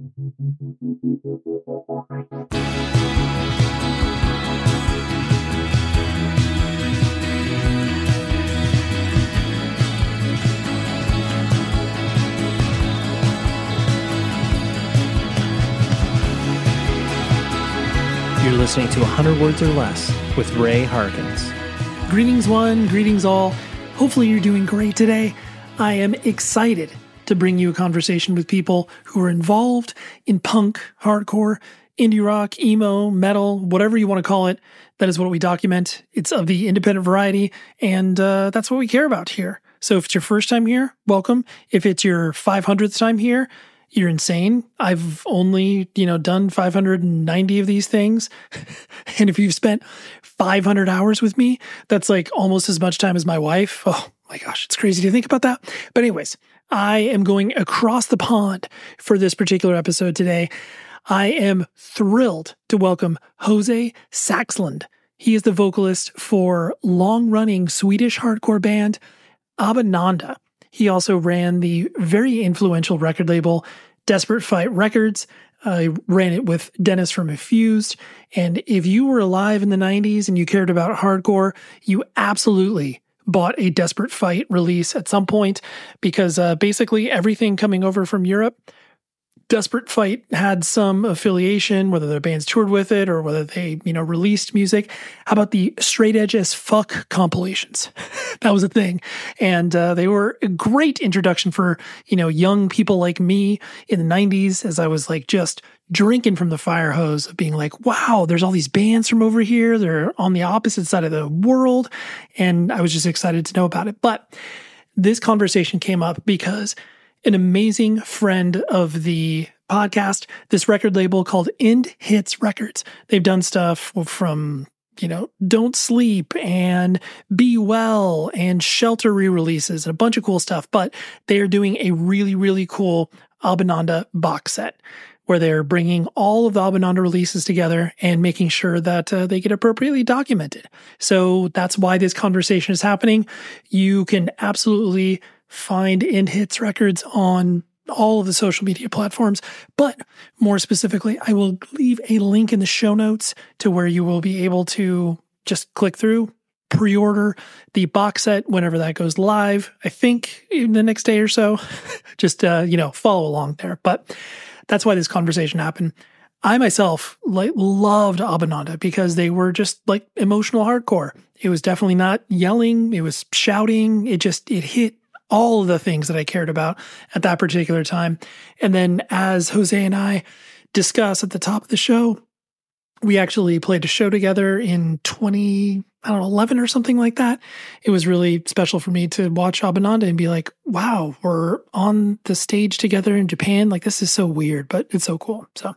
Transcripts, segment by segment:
You're listening to 100 Words or Less with Ray Harkins. Greetings, one, greetings, all. Hopefully, you're doing great today. I am excited to bring you a conversation with people who are involved in punk, hardcore, indie rock, emo, metal, whatever you want to call it. That is what we document. It's of the independent variety, and uh, that's what we care about here. So if it's your first time here, welcome. If it's your 500th time here, you're insane. I've only, you know, done 590 of these things. and if you've spent 500 hours with me, that's like almost as much time as my wife. Oh my gosh, it's crazy to think about that. But, anyways, I am going across the pond for this particular episode today. I am thrilled to welcome Jose Saxlund. He is the vocalist for long running Swedish hardcore band Abhinanda. He also ran the very influential record label Desperate Fight Records. I ran it with Dennis from Refused. And if you were alive in the 90s and you cared about hardcore, you absolutely bought a Desperate Fight release at some point because uh, basically everything coming over from Europe Desperate Fight had some affiliation, whether their bands toured with it or whether they, you know, released music. How about the straight edge as fuck compilations? that was a thing. And uh, they were a great introduction for, you know, young people like me in the 90s as I was like just drinking from the fire hose of being like, wow, there's all these bands from over here. They're on the opposite side of the world. And I was just excited to know about it. But this conversation came up because an amazing friend of the podcast, this record label called End Hits Records. They've done stuff from, you know, Don't Sleep and Be Well and Shelter re releases and a bunch of cool stuff, but they are doing a really, really cool Abhinanda box set where they're bringing all of the Abhinanda releases together and making sure that uh, they get appropriately documented. So that's why this conversation is happening. You can absolutely find End Hits Records on all of the social media platforms. But more specifically, I will leave a link in the show notes to where you will be able to just click through, pre order the box set whenever that goes live. I think in the next day or so. just, uh, you know, follow along there. But that's why this conversation happened. I myself like loved Abhinanda because they were just like emotional hardcore. It was definitely not yelling, it was shouting, it just it hit all of the things that I cared about at that particular time. And then as Jose and I discuss at the top of the show, we actually played a show together in 20 I don't know, 11 or something like that. It was really special for me to watch Abhinanda and be like, wow, we're on the stage together in Japan. Like, this is so weird, but it's so cool. So,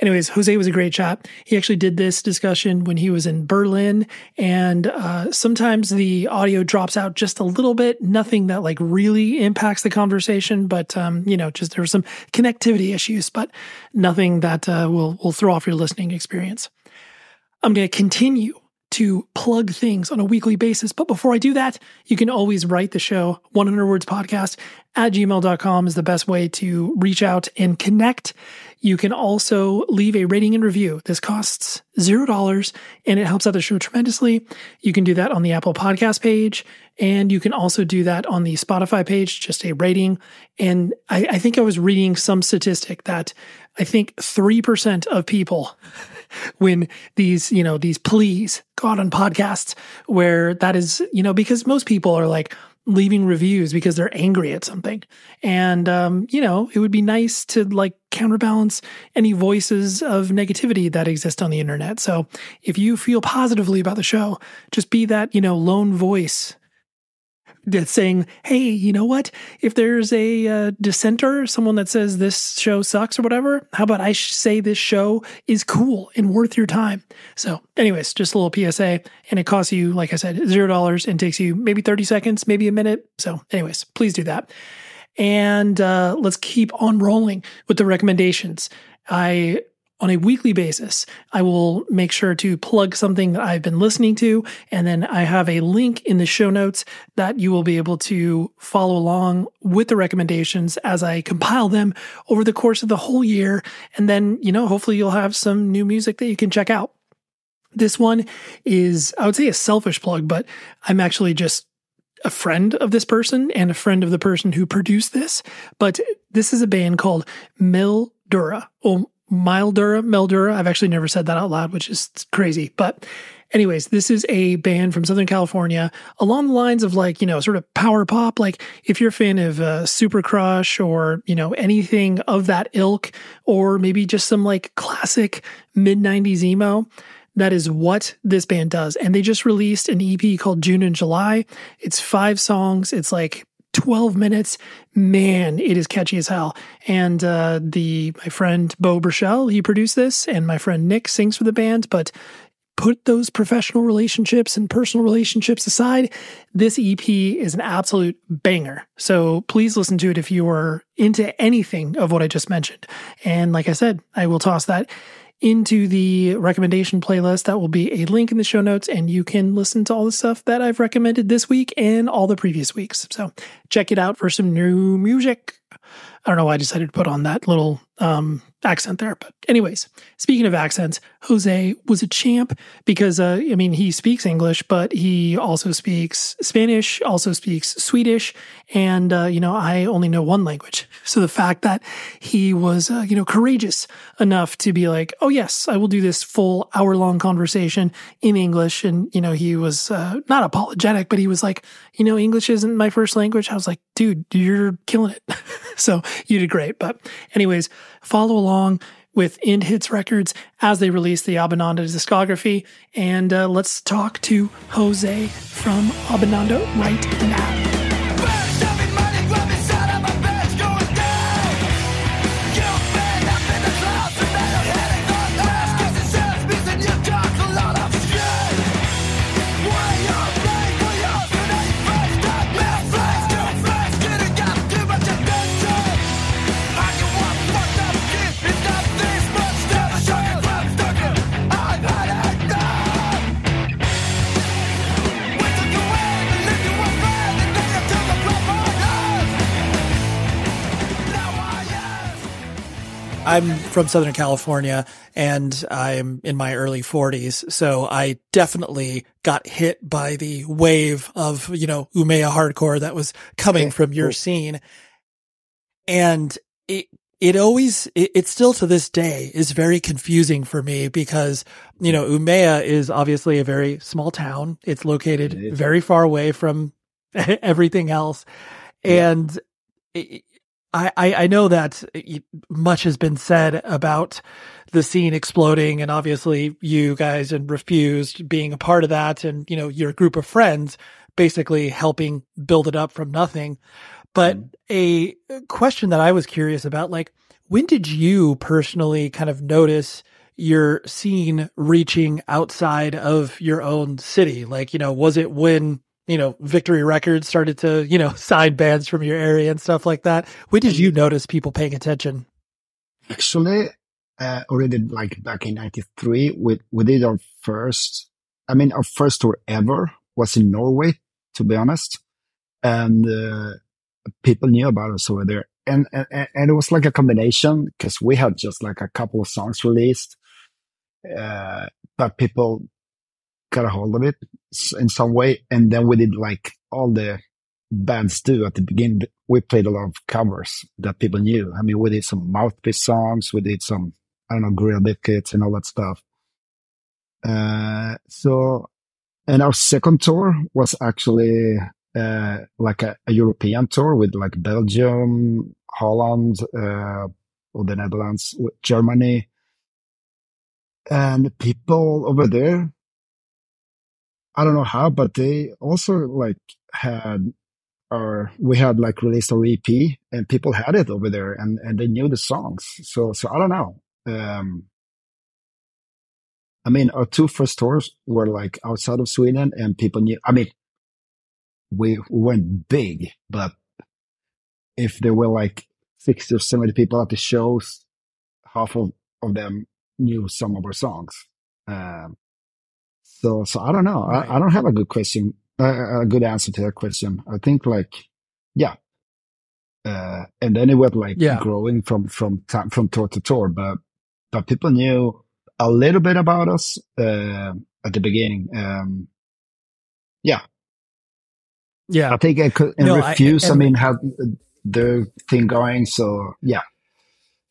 anyways, Jose was a great chat. He actually did this discussion when he was in Berlin. And uh, sometimes the audio drops out just a little bit, nothing that like really impacts the conversation, but, um, you know, just there were some connectivity issues, but nothing that uh, will, will throw off your listening experience. I'm going to continue to plug things on a weekly basis. But before I do that, you can always write the show. 100 Words Podcast at gmail.com is the best way to reach out and connect. You can also leave a rating and review. This costs $0 and it helps out the show tremendously. You can do that on the Apple Podcast page. And you can also do that on the Spotify page, just a rating. And I, I think I was reading some statistic that I think 3% of people when these, you know, these pleas go out on podcasts where that is, you know, because most people are like leaving reviews because they're angry at something. And, um, you know, it would be nice to like counterbalance any voices of negativity that exist on the internet. So if you feel positively about the show, just be that, you know, lone voice that's saying, hey, you know what? If there's a uh, dissenter, someone that says this show sucks or whatever, how about I say this show is cool and worth your time? So, anyways, just a little PSA. And it costs you, like I said, zero dollars and takes you maybe 30 seconds, maybe a minute. So, anyways, please do that. And uh, let's keep on rolling with the recommendations. I on a weekly basis, I will make sure to plug something that I've been listening to. And then I have a link in the show notes that you will be able to follow along with the recommendations as I compile them over the course of the whole year. And then, you know, hopefully you'll have some new music that you can check out. This one is, I would say, a selfish plug, but I'm actually just a friend of this person and a friend of the person who produced this. But this is a band called Mildura. Well, Mildura, Mildura. I've actually never said that out loud, which is crazy. But, anyways, this is a band from Southern California along the lines of like, you know, sort of power pop. Like, if you're a fan of uh, Supercrush or, you know, anything of that ilk, or maybe just some like classic mid 90s emo, that is what this band does. And they just released an EP called June and July. It's five songs. It's like 12 minutes. Man, it is catchy as hell. And uh, the my friend Bo Burchell, he produced this, and my friend Nick sings for the band. But put those professional relationships and personal relationships aside, this EP is an absolute banger. So please listen to it if you are into anything of what I just mentioned. And like I said, I will toss that into the recommendation playlist. That will be a link in the show notes, and you can listen to all the stuff that I've recommended this week and all the previous weeks. So check it out for some new music. I don't know why I decided to put on that little um, accent there. But, anyways, speaking of accents, Jose was a champ because, uh, I mean, he speaks English, but he also speaks Spanish, also speaks Swedish. And, uh, you know, I only know one language. So the fact that he was, uh, you know, courageous enough to be like, oh, yes, I will do this full hour long conversation in English. And, you know, he was uh, not apologetic, but he was like, you know, English isn't my first language. I was like, dude, you're killing it. so you did great. But, anyways, follow along with End Hits Records as they release the Abhinanda discography. And uh, let's talk to Jose from Abhinanda right now. I'm from Southern California and I'm in my early 40s. So I definitely got hit by the wave of, you know, Umeå hardcore that was coming from your scene. And it, it always, it, it, still to this day is very confusing for me because, you know, Umeå is obviously a very small town. It's located it very far away from everything else. Yeah. And it, I, I know that much has been said about the scene exploding and obviously you guys and refused being a part of that and you know your group of friends basically helping build it up from nothing but mm. a question that i was curious about like when did you personally kind of notice your scene reaching outside of your own city like you know was it when you know, Victory Records started to, you know, sign bands from your area and stuff like that. When did you notice people paying attention? Actually, uh, already like back in 93, we, we did our first, I mean, our first tour ever was in Norway, to be honest. And, uh, people knew about us over there. And, and, and it was like a combination because we had just like a couple of songs released. Uh, but people got a hold of it in some way. And then we did like all the bands do at the beginning. We played a lot of covers that people knew. I mean, we did some mouthpiece songs. We did some, I don't know, Gorilla Biscuits and all that stuff. Uh, so, and our second tour was actually, uh, like a, a, European tour with like Belgium, Holland, uh, or the Netherlands, Germany. And people over there I don't know how, but they also like had or we had like released our EP and people had it over there and, and they knew the songs. So, so I don't know. Um, I mean, our two first tours were like outside of Sweden and people knew, I mean, we went big, but if there were like 60 or 70 people at the shows, half of, of them knew some of our songs. Um, so, so I don't know. Right. I, I, don't have a good question, uh, a good answer to that question. I think like, yeah. Uh, and then it went like yeah. growing from, from time, from tour to tour, but, but people knew a little bit about us, uh, at the beginning. Um, yeah. Yeah. I think I could, and no, refuse, I, and, I mean, have the thing going. So yeah,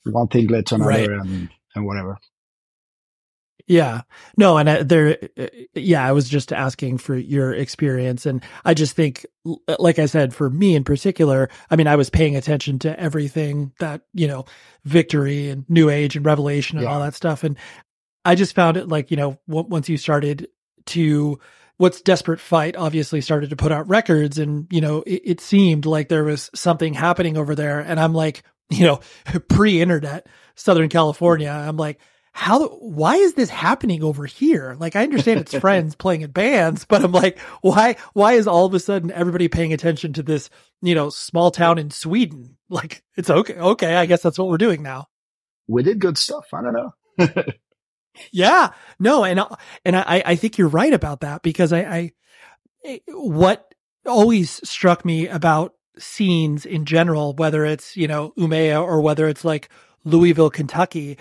one thing led to another right. and, and whatever. Yeah. No, and uh, there, uh, yeah, I was just asking for your experience. And I just think, like I said, for me in particular, I mean, I was paying attention to everything that, you know, victory and new age and revelation and yeah. all that stuff. And I just found it like, you know, w- once you started to, what's desperate fight obviously started to put out records and, you know, it, it seemed like there was something happening over there. And I'm like, you know, pre internet, Southern California, I'm like, how why is this happening over here? Like i understand it's friends playing in bands but i'm like why why is all of a sudden everybody paying attention to this you know small town in sweden? Like it's okay okay i guess that's what we're doing now. We did good stuff. I don't know. Yeah. No and and i i think you're right about that because i i what always struck me about scenes in general whether it's you know Umeå or whether it's like louisville kentucky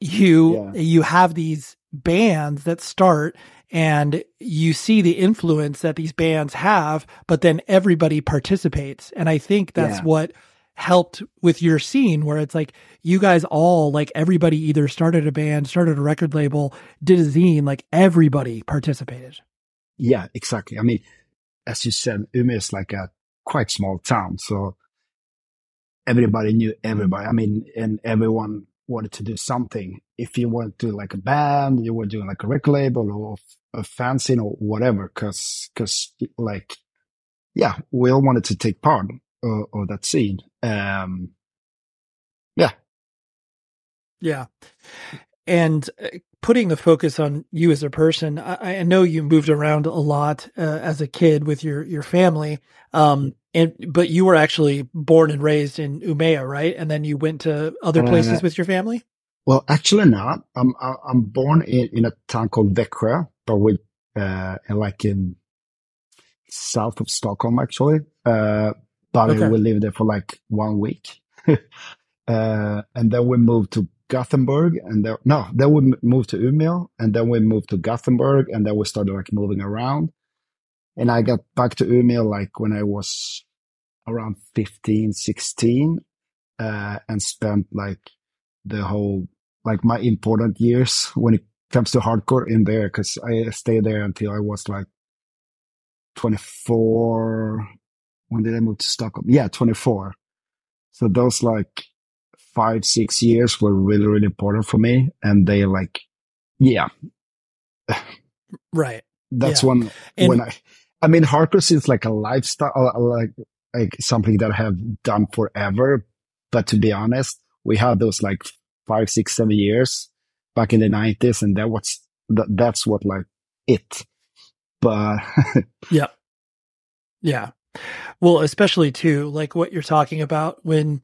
you yeah. you have these bands that start and you see the influence that these bands have but then everybody participates and i think that's yeah. what helped with your scene where it's like you guys all like everybody either started a band started a record label did a zine like everybody participated yeah exactly i mean as you said Umeå is like a quite small town so everybody knew everybody i mean and everyone wanted to do something. If you want to do like a band, you were doing like a record label or a fanzine or whatever, cause, cause like, yeah, we all wanted to take part of, of that scene. Um, yeah. Yeah. And uh, putting the focus on you as a person, I, I know you moved around a lot uh, as a kid with your, your family. Um, and but you were actually born and raised in Umeå, right? And then you went to other uh, places uh, with your family. Well, actually not. I'm I'm born in, in a town called Växjö, but with uh, like in south of Stockholm, actually. Uh, but okay. we lived there for like one week, uh, and then we moved to Gothenburg, and then no, then we moved to Umeå, and then we moved to Gothenburg, and then we started like moving around. And I got back to Umeå like when I was around 15, 16, uh, and spent like the whole, like my important years when it comes to hardcore in there. Cause I stayed there until I was like 24. When did I move to Stockholm? Yeah, 24. So those like five, six years were really, really important for me. And they like, yeah. Right. That's Yeah. when, And- when I, I mean, hardcore is like a lifestyle, like, like something that I have done forever. But to be honest, we had those like five, six, seven years back in the nineties. And that was, that, that's what like it. But Yeah. Yeah. Well, especially too, like what you're talking about when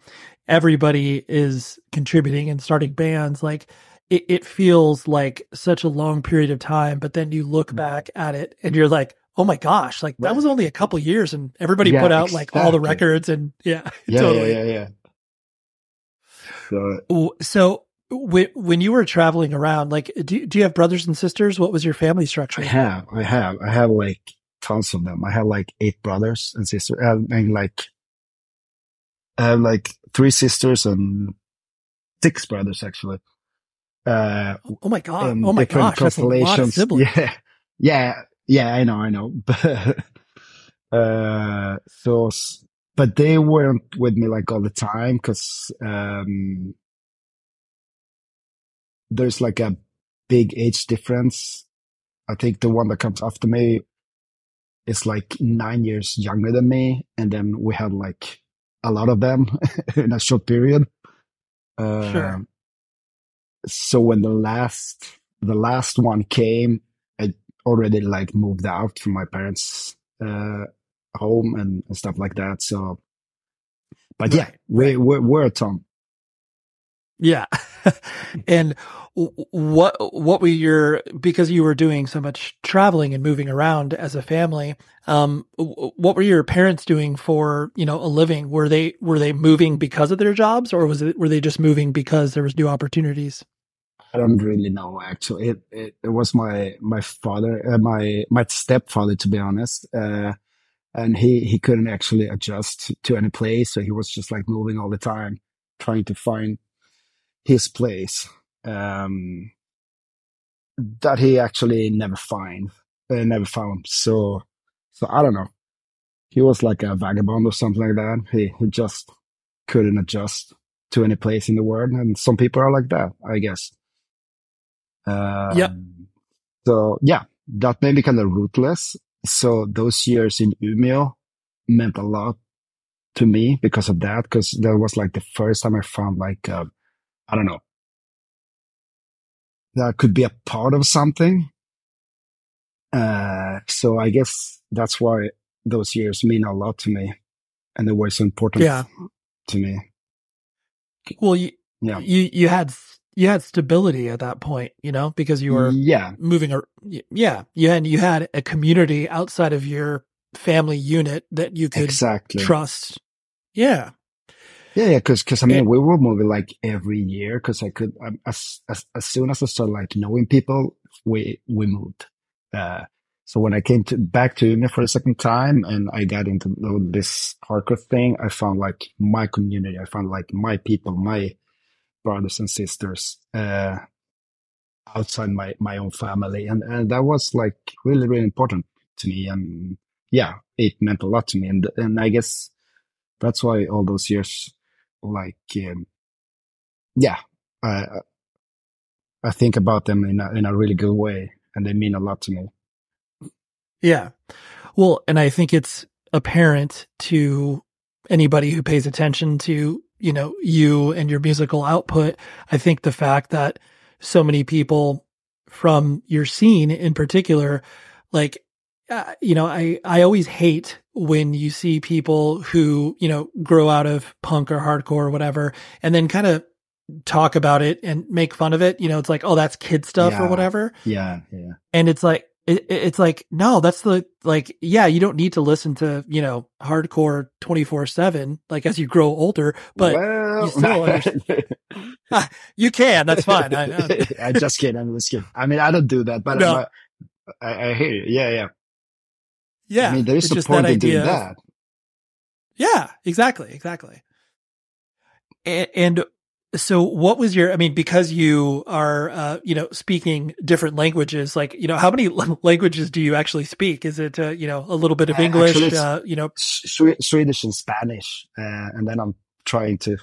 everybody is contributing and starting bands, like it, it feels like such a long period of time, but then you look mm. back at it and you're like, oh my gosh, like that was only a couple years and everybody Yeah, put out like all the records and yeah, yeah, totally. yeah, yeah, yeah. So So when, when you were traveling around, like, do, do you have brothers and sisters? What was your family structure? I have, I have, I have like tons of them. I have like eight brothers and sisters, and, and like, I have like three sisters and six brothers actually. Uh, Oh my God. Oh my gosh. That's a lot of siblings. Yeah, yeah, yeah. I know, I know. But uh, so, but they weren't with me like all the time because um, there's like a big age difference. I think the one that comes after me is like nine years younger than me, and then we had like a lot of them in a short period. Uh, Sure. So when the last the last one came, already like moved out from my parents' uh, home and, and stuff like that. So, but yeah, we right. we're, we're a ton. Yeah. and what what were your because you were doing so much traveling and moving around as a family, um what were your parents doing for, you know, a living? Were they were they moving because of their jobs or was it were they just moving because there was new opportunities? I don't really know actually. It it, it was my my father, uh, my my stepfather, to be honest. Uh, and he he couldn't actually adjust to, any place, so he was just like moving all the time, trying to find his place. Um, that he actually never find, uh, never found. So so I don't know. He was like a vagabond or something like that. He he just couldn't adjust to any place in the world, and some people are like that, I guess. Um, Yep. So yeah, that made me kind of rootless. So those years in Umeå meant a lot to me because of that. Because that was like the first time I found like uh, I don't know that could be a part of something. Uh, so I guess that's why those years mean a lot to me, and they were so important Yeah. to me. Well, you Yeah. you you had you had stability at that point, you know, because you were yeah, moving yeah, you had you had a community outside of your family unit that you could exactly. trust. Yeah. Yeah, yeah, because because I mean And- we were moving like every year because I could um, as as as soon as I started like knowing people, we we moved. Uh, so when I came to back to Umeå for the second time and I got into this hardcore thing, I found like my community. I found like my people, my brothers and sisters uh, outside my my own family, and and that was like really really important to me. And yeah, it meant a lot to me. And and I guess that's why all those years like um, yeah I I think about them in a, in a really good way and they mean a lot to me Yeah. Well, and I think it's apparent to anybody who pays attention to, you know, you and your musical output. I think the fact that so many people from your scene in particular, like, uh, you know, I, I always hate when you see people who, you know, grow out of punk or hardcore or whatever, and then kind of talk about it and make fun of it. You know, it's like, oh, that's kid stuff or whatever yeah yeah and it's like it, it- it's like no that's the like yeah you don't need to listen to you know hardcore 24 7 like as you grow older but well, you still understand- you can that's fine I, I, I just kidding I'm just kidding. I mean I don't do that but, No. I, I hear you yeah yeah. Yeah I mean there is it's a just point that in doing that. Yeah exactly exactly. And, and so what was your i mean because you are uh you know speaking different languages like you know how many languages do you actually speak is it uh, you know a little bit of Uh, english uh you know Swedish and Spanish uh, and then I'm trying to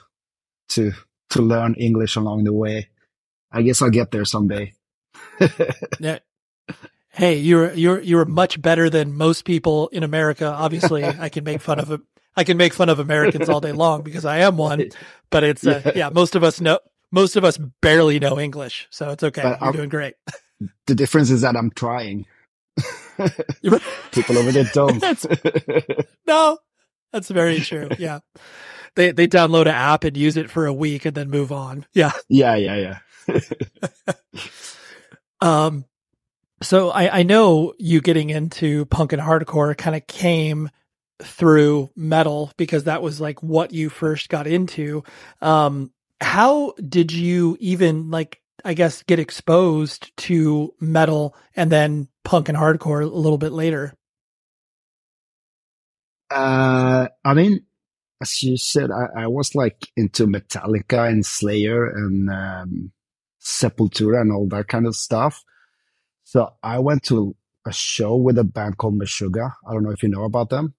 to to learn English along the way. I guess I'll get there someday. yeah. Hey, you're you're you're much better than most people in America. Obviously, I can make fun of I can make fun of Americans all day long because I am one. But it's uh, yeah, most of us know most of us barely know English, so it's okay. But You're I'm, doing great. The difference is that I'm trying. People over there don't. that's, no, that's very true. Yeah, they they download an app and use it for a week and then move on. Yeah, yeah, yeah, yeah. um, so I I know you getting into punk and hardcore kind of came through metal because that was like what you first got into. Um, how did you even like I guess get exposed to metal and then punk and hardcore a little bit later? Uh, I mean, as you said, I, I was like into Metallica and Slayer and um, Sepultura and all that kind of stuff. So I went to a show with a band called Meshuggah. I don't know if you know about them.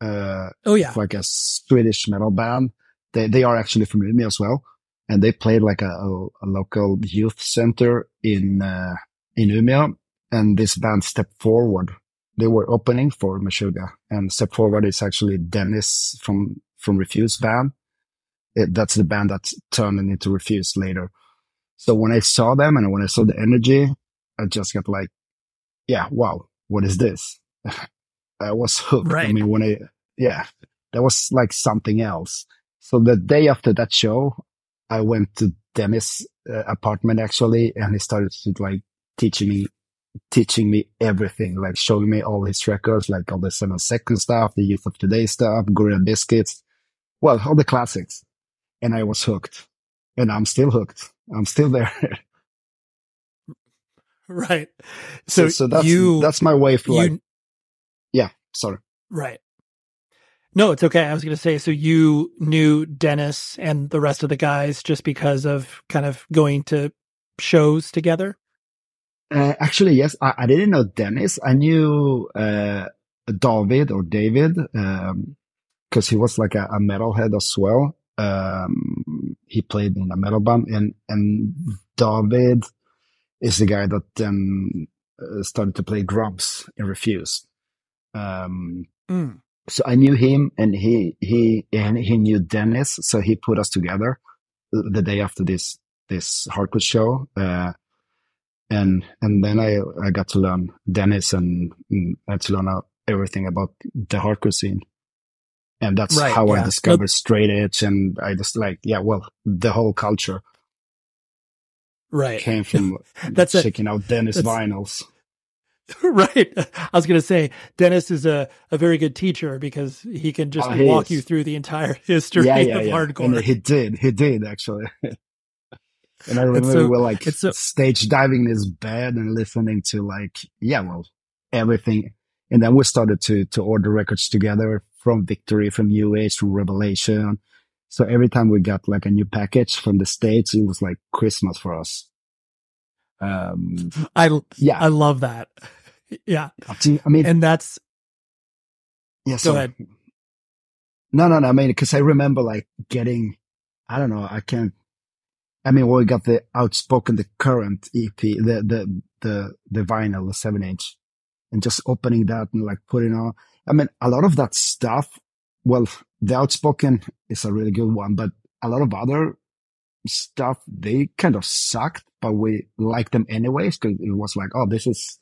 Uh, oh yeah, like a Swedish metal band. They they are actually from Umeå as well and they played like a, a, a local youth center in uh, in Umeå. And this band Step Forward, they were opening for Meshuggah, and Step Forward is actually Dennis from from Refuse band. It, that's the band that turned into Refuse later. So when I saw them and when I saw the energy, I just got like, yeah, wow, what is this? I was hooked. Right. I mean, when I, yeah, that was like something else. So the day after that show, I went to Dennis' uh, apartment actually, and he started to like teaching me, teaching me everything, like showing me all his records, like all the seven second stuff, the youth of today stuff, Gorilla Biscuits, well, all the classics. And I was hooked and I'm still hooked. I'm still there. right. So, so, so, that's, you, that's my way for like, yeah, sorry. Right. No, it's okay. I was going to say, so you knew Dennis and the rest of the guys just because of kind of going to shows together? Uh, actually, yes. I, I, didn't know Dennis. I knew uh, David or David because um, he was like a, a metalhead as well. Um, he played in a metal band, and and David is the guy that then uh, started to play drums in Refuse. Um, mm so I knew him and he, he, and he knew Dennis. So he put us together the day after this, this hardcore show. Uh, and, and then I, I got to learn Dennis and, and I had to learn everything about the hardcore scene. And that's right, how yeah. I discovered straight edge. And I just like, yeah, well, the whole culture. Right. Came from that's checking out Dennis vinyls. right. I was going to say Dennis is a, a very good teacher because he can just oh, walk is. you through the entire history yeah, yeah, of yeah. hardcore. And he did. He did actually. and I remember so, we were like so, stage diving in his bed and listening to like, yeah, well, everything. And then we started to, to order records together from Victory, from New Age, from Revelation. So every time we got like a new package from the States, it was like Christmas for us. Um, I, yeah, I love that. Yeah. I mean, and that's, yeah, go ahead. No, no, no. I mean, cause I remember like getting, I don't know, I can't, I mean, when we got the outspoken, the current EP, the, the, the, the vinyl, the seven inch and just opening that and like putting on, I mean, a lot of that stuff, well, the outspoken is a really good one, but a lot of other stuff, they kind of sucked, but we liked them anyways because it was like, oh, this is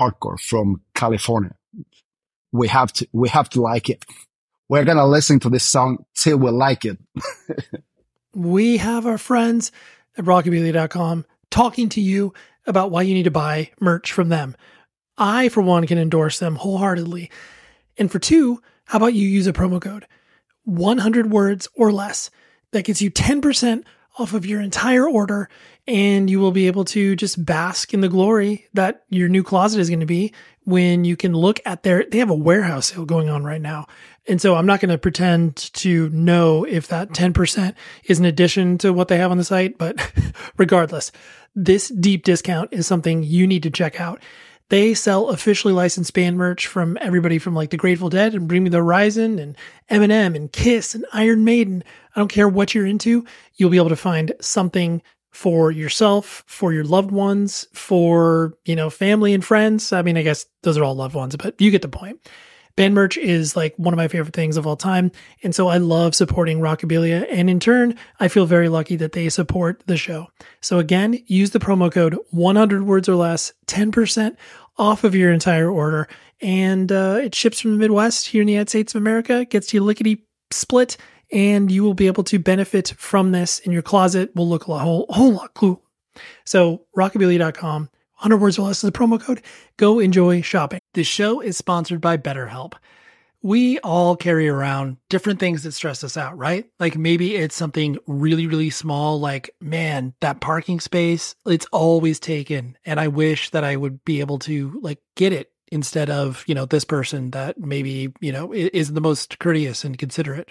hardcore from California. We have to, we have to like it. We're going to listen to this song till we like it. we have our friends at rockabilia.com talking to you about why you need to buy merch from them. I, for one, can endorse them wholeheartedly. And for two, how about you use a promo code 100 words or less that gets you 10% off of your entire order and you will be able to just bask in the glory that your new closet is going to be when you can look at their they have a warehouse sale going on right now and so i'm not going to pretend to know if that 10% is an addition to what they have on the site but regardless this deep discount is something you need to check out They sell officially licensed band merch from everybody from like the Grateful Dead and Bring Me the Horizon and Eminem and Kiss and Iron Maiden. I don't care what you're into, you'll be able to find something for yourself, for your loved ones, for, you know, family and friends. I mean, I guess those are all loved ones, but you get the point. Band merch is like one of my favorite things of all time. And so I love supporting Rockabilia. And in turn, I feel very lucky that they support the show. So again, use the promo code 100 words or less, 10% off of your entire order. And uh, it ships from the Midwest here in the United States of America, gets to you lickety split, and you will be able to benefit from this and your closet. Will look a whole, whole lot cool. So rockabilia.com 100 words or less is the promo code. Go enjoy shopping. This show is sponsored by BetterHelp. We all carry around different things that stress us out, right? Like maybe it's something really, really small, like, man, that parking space, it's always taken. And I wish that I would be able to like get it instead of, you know, this person that maybe, you know, is the most courteous and considerate.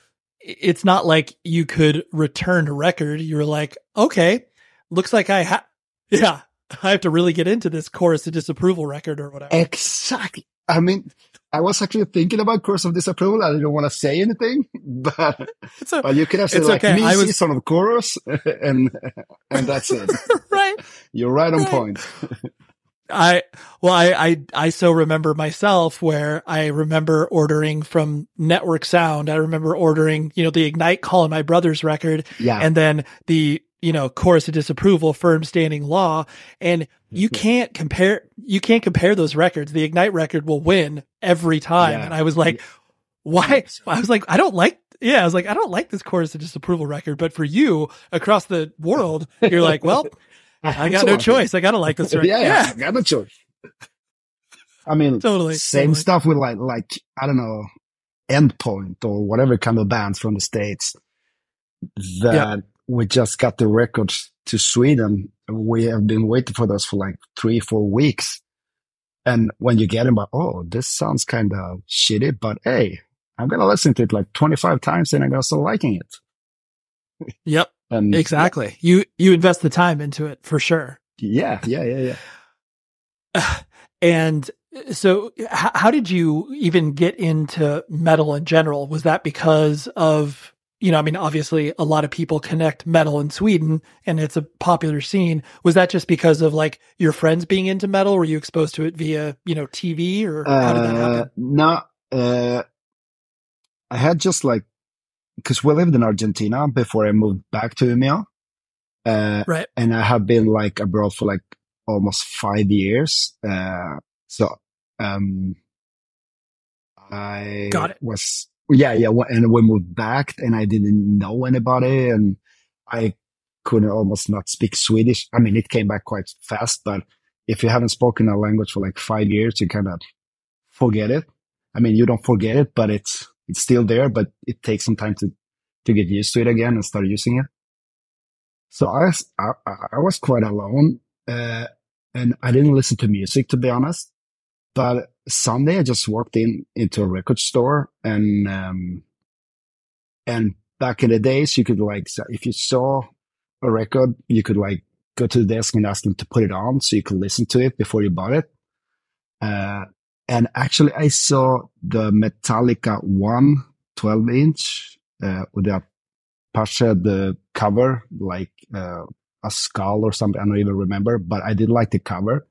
it's not like you could return a record. You're like, okay, looks like I have, yeah, I have to really get into this chorus of disapproval record or whatever. Exactly. I mean, I was actually thinking about chorus of disapproval. I didn't want to say anything, but, a, but you could have said like okay. me was... son of chorus and, and that's it. right. You're right on right. point. I well, I, I I so remember myself where I remember ordering from Network Sound. I remember ordering, you know, the Ignite calling my brother's record, yeah, and then the you know chorus of disapproval, firm standing law, and you can't compare you can't compare those records. The Ignite record will win every time, yeah. and I was like, why? I was like, I don't like yeah, I was like, I don't like this chorus of disapproval record, but for you across the world, you're like, well, I got no choice. I gotta like this. Right? yeah, yeah, I got no choice. I mean, totally. Same totally. stuff with like, like I don't know, Endpoint or whatever kind of bands from the states that yep. we just got the records to Sweden. We have been waiting for those for like three, four weeks. And when you get them, but oh, this sounds kind of shitty, but hey, I'm gonna listen to it like 25 times and I'm gonna start liking it. Yep. And exactly. Yeah. You, you invest the time into it for sure. Yeah. Yeah. Yeah. Yeah. And so h- how did you even get into metal in general? Was that because of, you know, I mean, obviously a lot of people connect metal in Sweden and it's a popular scene. Was that just because of like your friends being into metal? Were you exposed to it via, you know, TV or how did that happen? Uh, no, uh, I had just like because we lived in Argentina before I moved back to Umeå. Uh, right. And I have been like abroad for like almost five years. Uh, so, um, I got it. Was, yeah, yeah. And we moved back and I didn't know anybody and I couldn't almost not speak Swedish. I mean, it came back quite fast, but if you haven't spoken a language for like five years, you kind of forget it. I mean, you don't forget it, but it's, it's still there, but it takes some time to, to get used to it again and start using it. So I, I, I was quite alone, uh, and I didn't listen to music, to be honest. But Sunday I just walked in into a record store and, um, and back in the days, you could like, if you saw a record, you could like go to the desk and ask them to put it on so you could listen to it before you bought it. Uh, and actually I saw the Metallica one 12 inch, uh, with the Apache, the cover, like, uh, a skull or something. I don't even remember, but I did like the cover.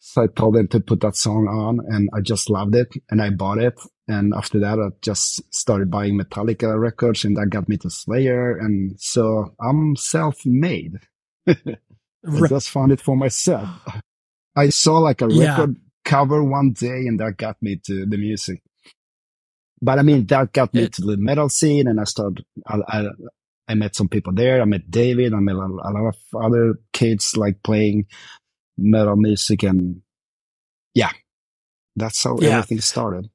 So I told them to put that song on and I just loved it and I bought it. And after that, I just started buying Metallica records and that got me to Slayer. And so I'm self-made. I just found it for myself. I saw like a Yeah. Cover one day and that got me to the music. But I mean, that got me to the metal scene and I started, I, I, I met some people there. I met David. I met a, a lot of other kids like playing metal music and yeah, that's how Yeah. everything started.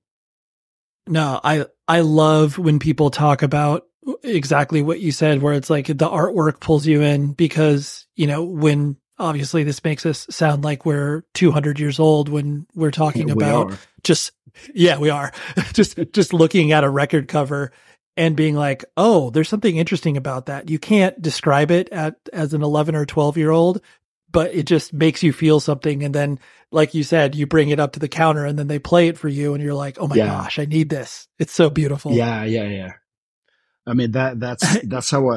No, I I love when people talk about exactly what you said where it's like the artwork pulls you in because, you know, when obviously this makes us sound like we're 200 years old when we're talking We about are. just yeah, we are. just just looking at a record cover and being like, "Oh, there's something interesting about that." You can't describe it at as an 11 or 12 year old, but it just makes you feel something and then like you said, you bring it up to the counter and then they play it for you and you're like, "Oh my Yeah. gosh, I need this." It's so beautiful. Yeah, yeah, yeah. I mean that that's that's how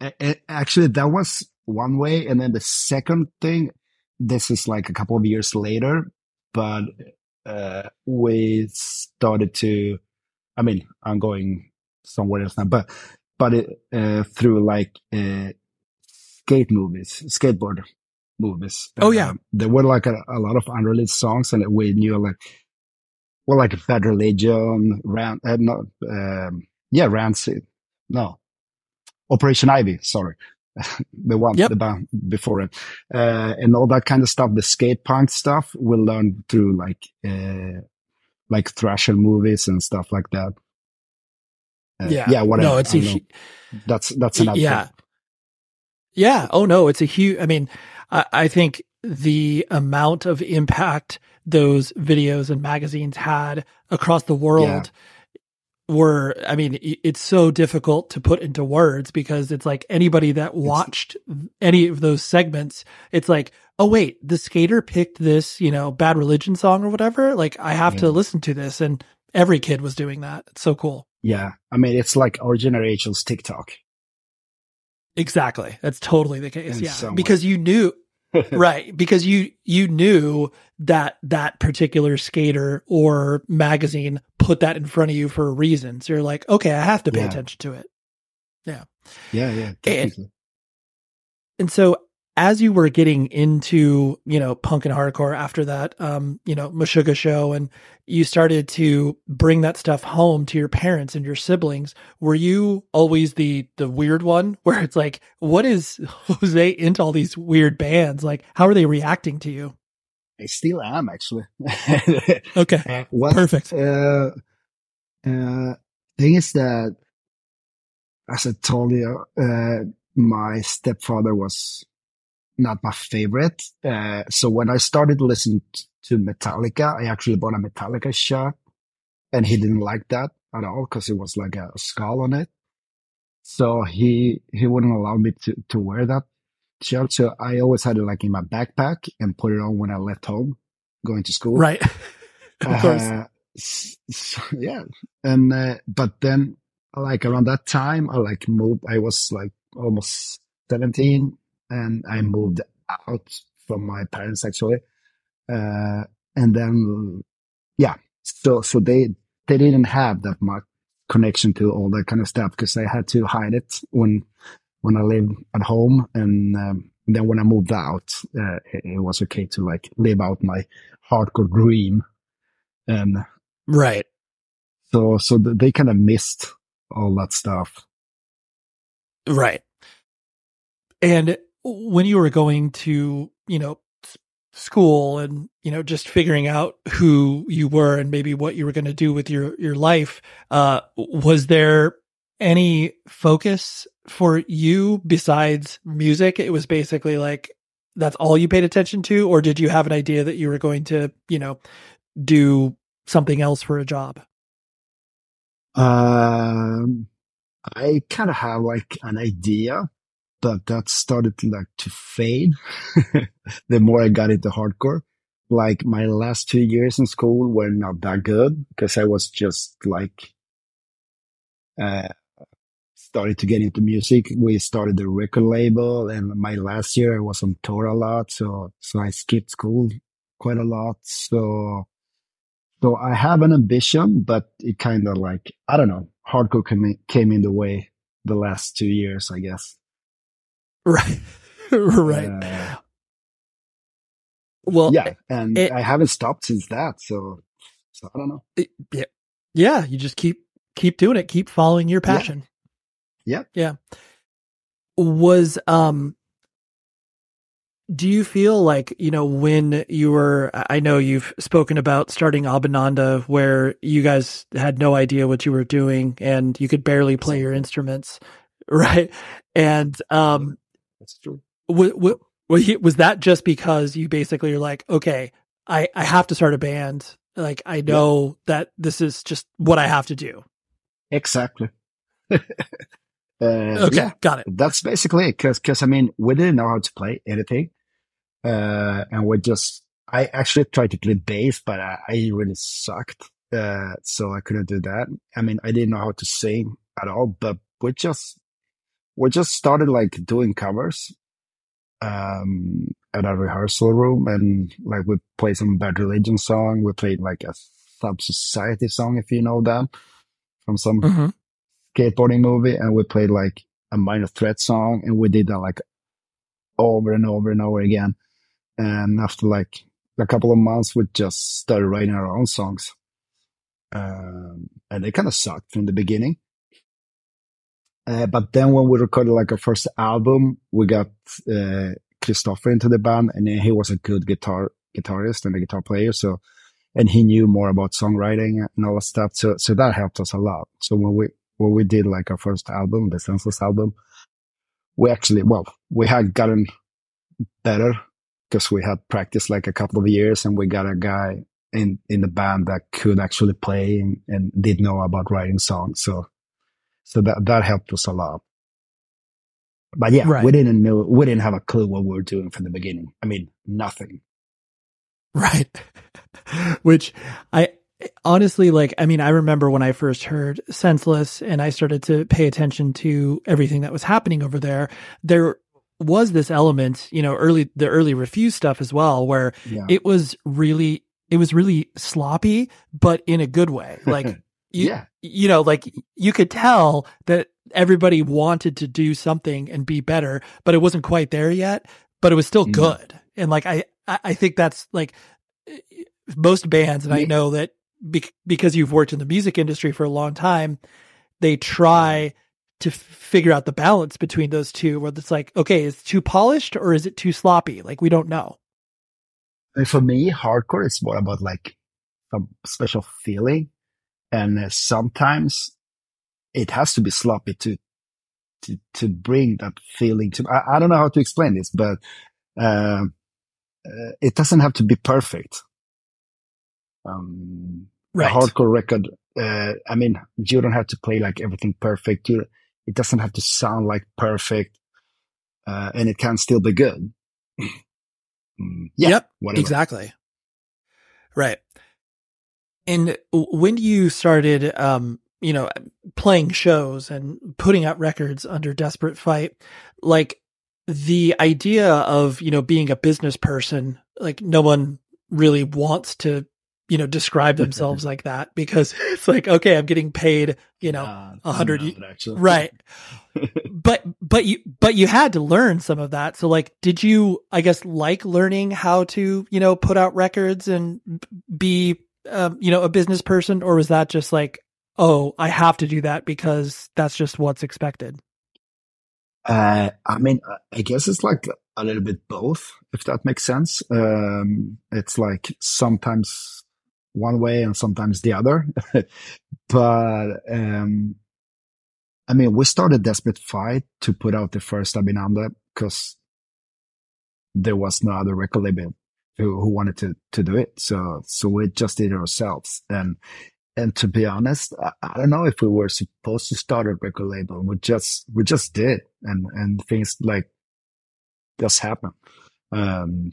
i actually that was one way, and then the second thing. This is like a couple of years later, but uh, we started to. I mean, I'm going somewhere else now, but but it, uh, through like uh, skate movies, skateboard movies. Oh, yeah. Um, there were like a, a lot of unreleased songs, and we knew like well, like Bad Religion, Ran, uh, not, um, yeah, Rancid, no, Operation Ivy, sorry, the one, Yep. the band before it, uh, and all that kind of stuff, the skate punk stuff, we learned through like, uh, like thrasher movies and stuff like that. Uh, yeah. yeah, whatever. No, it's I a that's that's another yeah. thing. Yeah. Oh no, it's a huge. I mean, I, I think the amount of impact those videos and magazines had across the world were. I mean, it's so difficult to put into words because it's like anybody that watched any of those segments, it's like, oh wait, the skater picked this, you know, Bad Religion song or whatever. Like, I have to listen to this, and every kid was doing that. It's so cool. Yeah, I mean, it's like our generation's TikTok. Exactly. That's totally the case. In yeah. Because you knew right because you you knew that that particular skater or magazine put that in front of you for a reason so you're like okay i have to pay Yeah. attention to it Yeah, yeah, definitely. and so as you were getting into you know punk and hardcore after that um you know Meshuggah show and you started to bring that stuff home to your parents and your siblings were you always the the weird one where it's like what is jose into all these weird bands like how are they reacting to you I still am actually. okay what, Perfect. Uh, uh, thing is that, as I told you, uh, my stepfather was not my favorite. Uh, so when I started listening to Metallica, I actually bought a Metallica shirt and he didn't like that at all because it was like a skull on it. So he, he wouldn't allow me to, to wear that shirt. So I always had it like in my backpack and put it on when I left home going to school. right of course Uh, s- s- yeah. And, uh, but then like around that time, I like moved, I was like almost 17 and I moved out from my parents actually. Uh, and then, yeah. So, so they, they didn't have that much connection to all that kind of stuff because I had to hide it when, when I lived at home. And, um, then when I moved out, uh, it, it was okay to like live out my hardcore dream. And right so, so they kind of missed all that stuff. Right. And when you were going to, you know, school and, you know, just figuring out who you were and maybe what you were going to do with your, your life, uh, was there any focus for you besides music? It was basically like, that's all you paid attention to? Or did you have an idea that you were going to, you know, do something else for a job? Um, I kind of have like an idea, but that started like to fade the more I got into hardcore. Like my last two years in school were not that good because I was just like, uh, started to get into music. We started the record label and my last year I was on tour a lot. So, so I skipped school quite a lot. So, so I have an ambition, but it kind of like, I don't know, hardcore came, came in the way the last two years, I guess. Right. right. Uh, well, yeah. And it, I haven't stopped since that. So, so I don't know. It, yeah. Yeah. You just keep, keep doing it. Keep following your passion. Yeah. Yeah. Was, um, do you feel like, you know, when you were, I know you've spoken about starting Abhinanda where you guys had no idea what you were doing and you could barely play your instruments, right? And, um, that's true. W- w- was that just because you basically are like, okay, I, I have to start a band. Like, I know yeah. that this is just what I have to do. Exactly. uh, okay, yeah, got it. That's basically it. Cause, cause I mean, we didn't know how to play anything. Uh, and we just, I actually tried to play bass, but I, I really sucked. Uh, so I couldn't do that. I mean, I didn't know how to sing at all, but we just, we just started like doing covers, um, at a rehearsal room and like we played some Bad Religion song. We played like a Sub Society song, if you know that from some mm-hmm. skateboarding movie. And we played like a Minor Threat song and we did that like over and over and over again. And after like a couple of months, we just started writing our own songs. Um, and they kind of sucked from the beginning. Uh, but then when we recorded like our first album, we got, uh, Christopher into the band and he was a good guitar, guitarist and a guitar player. So, and he knew more about songwriting and all that stuff. So, so that helped us a lot. So when we, when we did like our first album, the Senseless album, we actually, well, we had gotten better because we had practiced like a couple of years and we got a guy in, in the band that could actually play and, and did know about writing songs. So, so that, that helped us a lot. But yeah, right. we didn't know, we didn't have a clue what we were doing from the beginning. I mean, nothing. Right. Which I, honestly like i mean i remember when i first heard senseless and i started to pay attention to everything that was happening over there there was this element, you know, early the early Refused stuff as well, where yeah. it was really it was really sloppy, but in a good way. Like you, yeah. You know, like you could tell that everybody wanted to do something and be better, but it wasn't quite there yet. But it was still mm. good, and like I I think that's like most bands, and yeah. I know that be- because you've worked in the music industry for a long time, they try to figure out the balance between those two where it's like okay is it too polished or is it too sloppy like we don't know and for me hardcore is more about like a special feeling and uh, sometimes it has to be sloppy to to to bring that feeling to i, I don't know how to explain this but uh, uh, it doesn't have to be perfect um right. a hardcore record uh, I mean, you don't have to play like everything perfect. You, it doesn't have to sound like perfect, uh, and it can still be good. mm, yeah, yep, whatever. exactly. Right. And when you started, um, you know, playing shows and putting out records under Desperate Fight, like the idea of, you know, being a business person, like no one really wants to you know, describe themselves like that because it's like, okay, I'm getting paid, you know, a uh, hundred, right. but, but you, but you had to learn some of that. So like, did you, I guess, like learning how to, you know, put out records and be, um, you know, a business person, or was that just like, oh, I have to do that because that's just what's expected? Uh, I mean, I guess it's like a little bit both, if that makes sense. Um, it's like sometimes one way and sometimes the other. but, um, I mean, we started Desperate Fight to put out the first Abhinanda because there was no other record label who, who wanted to, to do it. So, so we just did it ourselves. And and to be honest, I, I, don't know if we were supposed to start a record label. We just, we just did. And, and things like just happened. Um,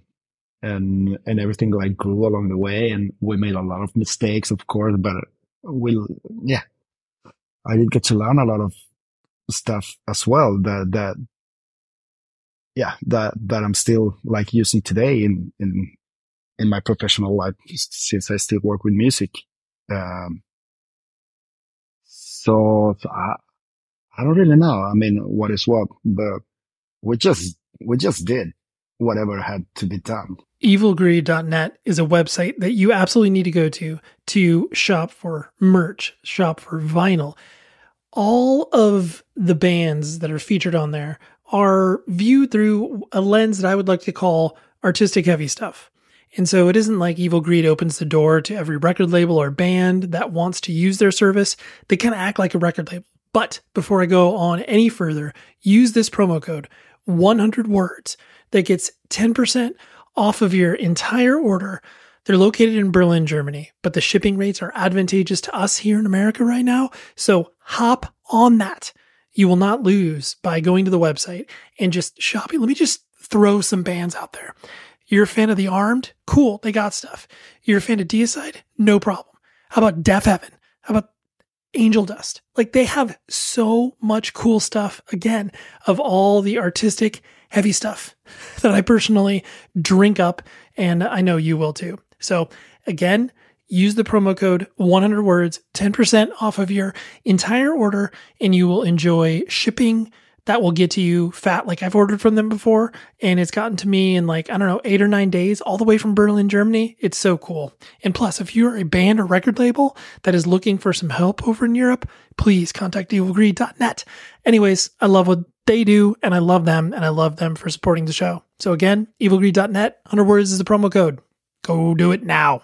and, and everything like grew along the way. And we made a lot of mistakes, of course, but we, yeah, I did get to learn a lot of stuff as well that, that, yeah, that, that I'm still like using today in, in, in my professional life since I still work with music. Um, so, I, I don't really know. I mean, what is what, but we just, we just did whatever had to be done. Evilgreed.net is a website that you absolutely need to go to to shop for merch, shop for vinyl. All of the bands that are featured on there are viewed through a lens that I would like to call artistic heavy stuff. And so it isn't like Evil Greed opens the door to every record label or band that wants to use their service. They kind of act like a record label. But before I go on any further, use this promo code 100 words that gets 10% off of your entire order. They're located in Berlin, Germany, but the shipping rates are advantageous to us here in America right now. So hop on that. You will not lose by going to the website and just shopping. Let me just throw some bands out there. You're a fan of The Armed? Cool, they got stuff. You're a fan of Deicide? No problem. How about Deafheaven? How about Angel Dust? Like they have so much cool stuff, again, of all the artistic, heavy stuff that I personally drink up, and I know you will too. So, again, use the promo code 100 words, 10% off of your entire order, and you will enjoy shipping that will get to you fat. Like I've ordered from them before and it's gotten to me in like, I don't know, eight or nine days, all the way from Berlin, Germany. It's so cool. And plus, if you're a band or record label that is looking for some help over in Europe, please contact evilgreed.net. Anyways, I love what they do and I love them and I love them for supporting the show. So again, evilgreed.net, 100 words is the promo code. Go do it now.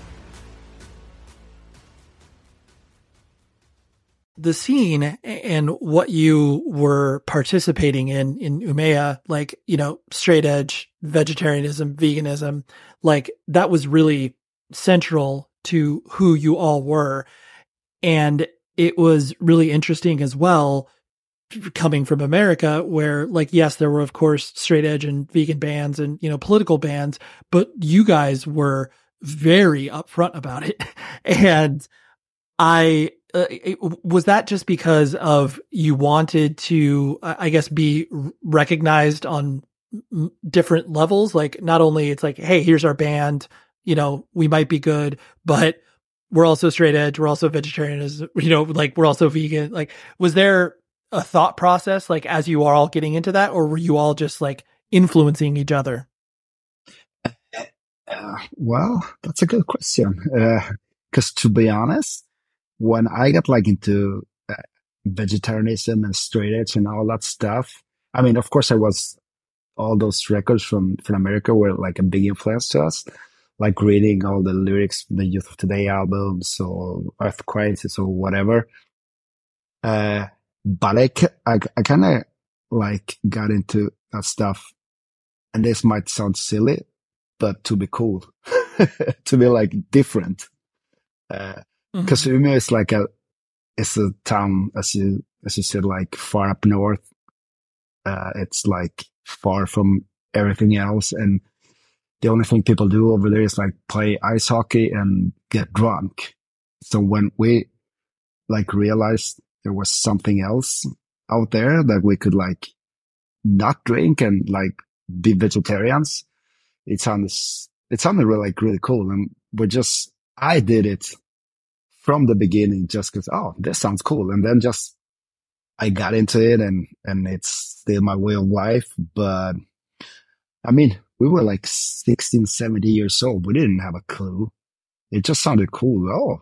The scene and what you were participating in in Umeå, like, you know, straight edge vegetarianism, veganism, like that was really central to who you all were. And it was really interesting as well coming from America where like yes there were of course straight edge and vegan bands and you know political bands but you guys were very upfront about it and I uh, was that just because of you wanted to, I guess, be recognized on different levels? Like, not only it's like, hey, here's our band, you know, we might be good, but we're also straight edge, we're also vegetarian, you know, like we're also vegan. Like, was there a thought process, like, as you are all getting into that, or were you all just like influencing each other? Uh, well, that's a good question. Because uh, to be honest, when I got like into uh, vegetarianism and straight edge and all that stuff, I mean, of course, I was all those records from from America were like a big influence to us. Like reading all the lyrics from the Youth of Today albums or Earth Crisis or whatever. Uh, but I, I, I kind of like got into that stuff. And this might sound silly, but to be cool, to be like different. Uh, because mm-hmm. Umeå is like a, it's a town, as you, as you said, like far up north. Uh, it's like far from everything else. And the only thing people do over there is like play ice hockey and get drunk. So when we like realized there was something else out there that we could like not drink and like be vegetarians. It sounds, it sounded really, like really cool. And we're just, I did it from the beginning just cause, oh, this sounds cool. And then just, I got into it and, and it's still my way of life. But I mean, we were like 16, 17 years old. We didn't have a clue. It just sounded cool. Oh,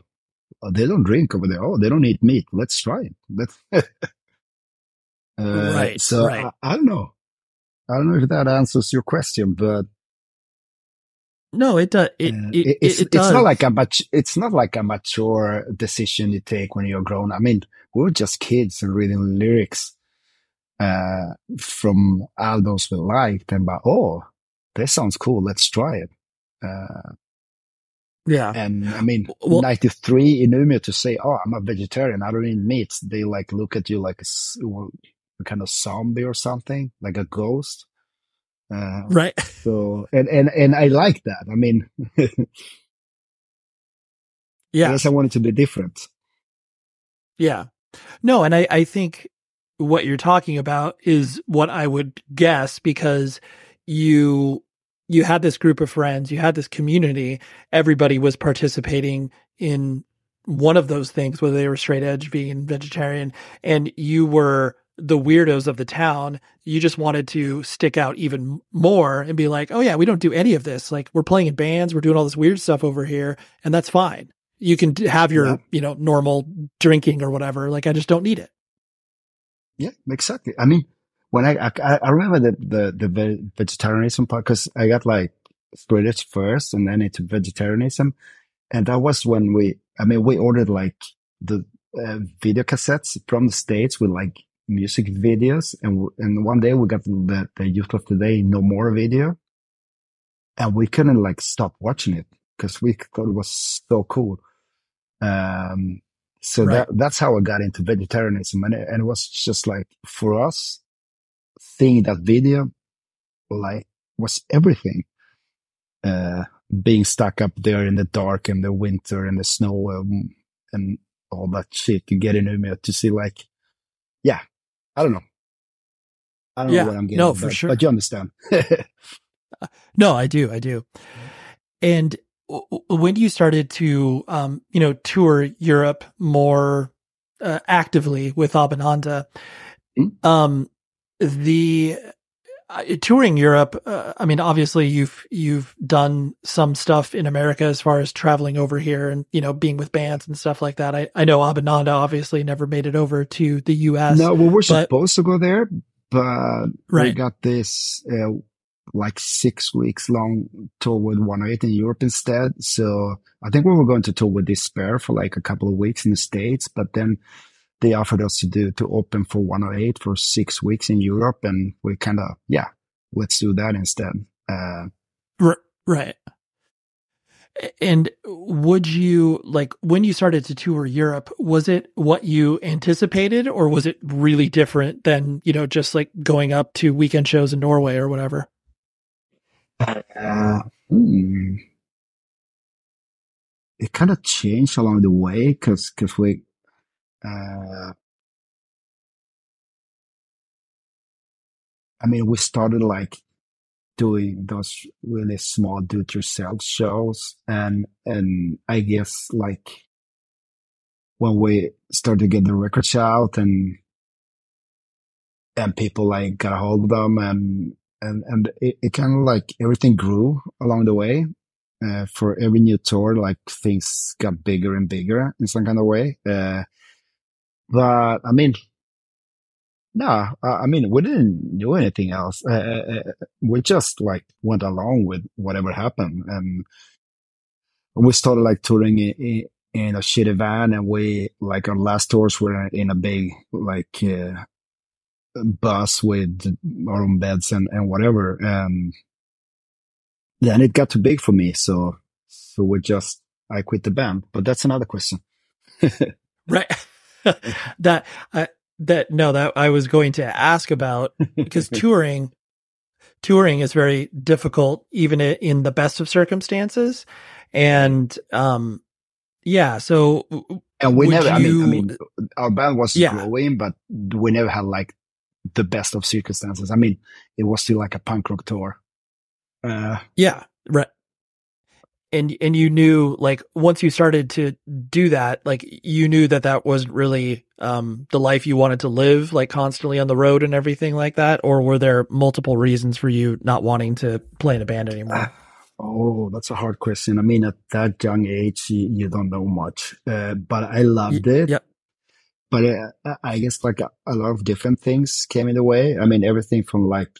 they don't drink over there. Oh, they don't eat meat. Let's try it. Let's, uh, right. So right. I, I don't know. I don't know if that answers your question, but no, it does. It, uh, it, it's, it, it's not like a much, it's not like a mature decision you take when you're grown. I mean, we were just kids and reading lyrics, uh, from albums we liked and but, oh, this sounds cool. Let's try it. Uh, yeah. And I mean, well, 93 in Umeå to say, oh, I'm a vegetarian. I don't eat meat. They like look at you like a, a kind of zombie or something, like a ghost. Uh, right. So, and, and, and I like that. I mean, yeah. I guess I wanted to be different. Yeah. No, and I, I think what you're talking about is what I would guess because you you had this group of friends, you had this community, everybody was participating in one of those things, whether they were straight edge, vegan, vegetarian, and you were the weirdos of the town. You just wanted to stick out even more and be like, oh, yeah, we don't do any of this. Like, we're playing in bands, we're doing all this weird stuff over here, and that's fine. You can have your, yeah. you know, normal drinking or whatever. Like, I just don't need it. Yeah, exactly. I mean, when I, I, I remember the, the, the vegetarianism part, cause I got like British first and then into vegetarianism. And that was when we, I mean, we ordered like the uh, video cassettes from the States with like music videos. And, and one day we got the, the youth of today, no more video. And we couldn't like stop watching it because we thought it was so cool. Um, so right. that, that's how I got into vegetarianism. And it, and it was just like for us, seeing that video, like was everything. Uh, being stuck up there in the dark and the winter and the snow um, and all that shit to get in Umeå to see like, yeah, I don't know. I don't yeah, know what I'm getting. No, but, for sure. But you understand. no, I do. I do. And when you started to, um, you know, tour Europe more uh, actively with Abhinanda, mm-hmm. um, the uh, touring Europe, uh, I mean, obviously you've you've done some stuff in America as far as traveling over here and you know being with bands and stuff like that. I I know Abhinanda obviously never made it over to the U.S. No, well, we're but, supposed to go there, but right. we got this uh, like six weeks long tour with 108 in Europe instead. So I think we were going to tour with Despair for like a couple of weeks in the States, but then they offered us to do, to open for 108 for six weeks in Europe. And we kind of, yeah, let's do that instead. Uh, right. And would you like when you started to tour Europe, was it what you anticipated or was it really different than, you know, just like going up to weekend shows in Norway or whatever? Uh, hmm. It kind of changed along the way because because we uh, I mean we started like doing those really small do it yourself shows and and I guess like when we started to get the records out and and people like got a hold of them and and and it, it kind of like everything grew along the way. Uh, for every new tour, like things got bigger and bigger in some kind of way. Uh, but I mean, no, I mean, we didn't do anything else. Uh, uh, uh, we just like went along with whatever happened. And we started like touring in, in a shitty van and we, like our last tours were in a big, like, uh, bus with our own beds and, and whatever. And then it got too big for me. So, so we just, I quit the band, but that's another question. right. that, uh, that, no, that I was going to ask about because touring, touring is very difficult, even in the best of circumstances. And, um, yeah, so and we never, you, I mean, I mean, our band was yeah. growing, but we never had like the best of circumstances. I mean, it was still like a punk rock tour. Uh, yeah, right. And and you knew like once you started to do that, like you knew that that wasn't really um the life you wanted to live, like constantly on the road and everything like that, or were there multiple reasons for you not wanting to play in a band anymore? Oh, that's a hard question. I mean, at that young age, you, you don't know much, uh, but I loved it. Yep but uh, I guess like a, a, lot of different things came in the way. I mean, everything from like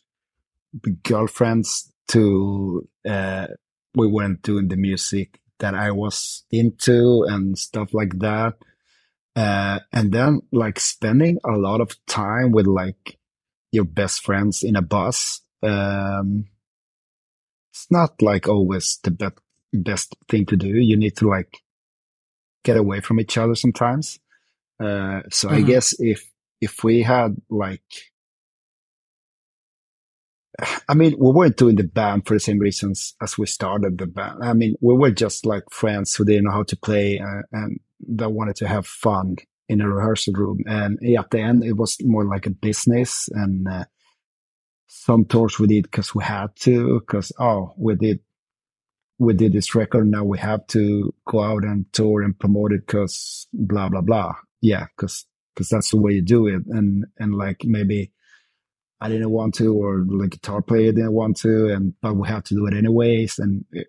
girlfriends to uh, we weren't doing the music that I was into and stuff like that. Uh, and then like spending a lot of time with like your best friends in a bus. Um, it's not like always the be- best thing to do. You need to like get away from each other sometimes. Uh, so mm-hmm. I guess if, if we had like, I mean, we weren't doing the band for the same reasons as we started the band. I mean, we were just like friends who didn't know how to play uh, and that wanted to have fun in a rehearsal room. And at the end, it was more like a business and, uh, some tours we did because we had to, because, oh, we did we did this record. Now we have to go out and tour and promote it because blah, blah, blah. Yeah. Cause, cause that's the way you do it. And, and like maybe I didn't want to, or the guitar player didn't want to, and, but we have to do it anyways. And it,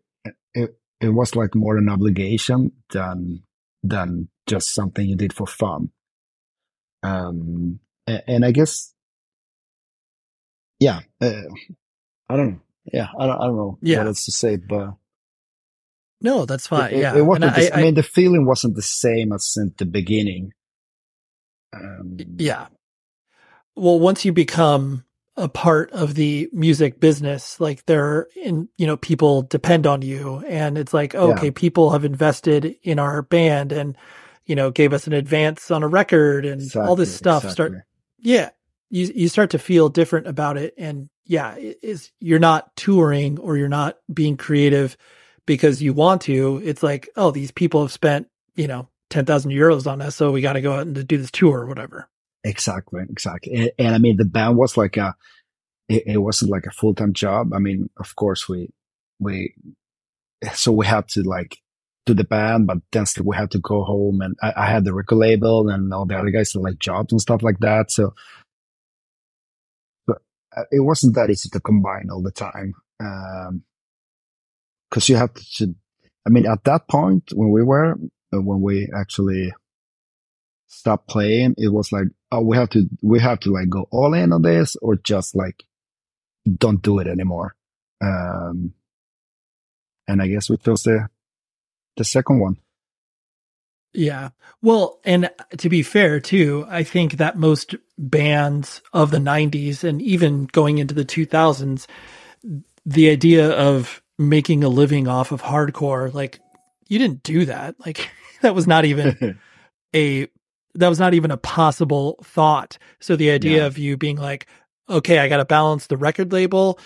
it, it was like more an obligation than, than just something you did for fun. Um, and, and I guess, yeah, uh, I don't know. Yeah, I don't, I don't know yeah. what else to say, but no, that's fine. It, yeah. It, wasn't I, I, mean, the feeling wasn't the same as in the beginning. Um, yeah. Well, once you become a part of the music business, like there in, you know, people depend on you and it's like, okay, yeah. people have invested in our band and, you know, gave us an advance on a record and exactly, all this stuff exactly. start. Yeah. You, you start to feel different about it. And yeah, is you're not touring or you're not being creative because you want to. It's like, oh, these people have spent, you know, 10,000 euros on us. So we got to go out and do this tour or whatever. Exactly. Exactly. And, and I mean, the band was like a, it, it wasn't like a full time job. I mean, of course we, we, so we had to like do the band, but then still we had to go home and I, I had the record label and all the other guys had like jobs and stuff like that. So, but uh, it wasn't that easy to combine all the time. Um, because you have to, I mean, at that point when we were, uh, when we actually stopped playing, it was like, oh, we have to, we have to like go all in on this or just like don't do it anymore. Um, and I guess we chose the, the second one. Yeah. Well, and to be fair too, I think that most bands of the 90s and even going into the 2000s, the idea of making a living off of hardcore. Like you didn't do that. Like that was not even a that was not even a possible thought. So the idea yeah. of you being like, okay, I got to balance the record label,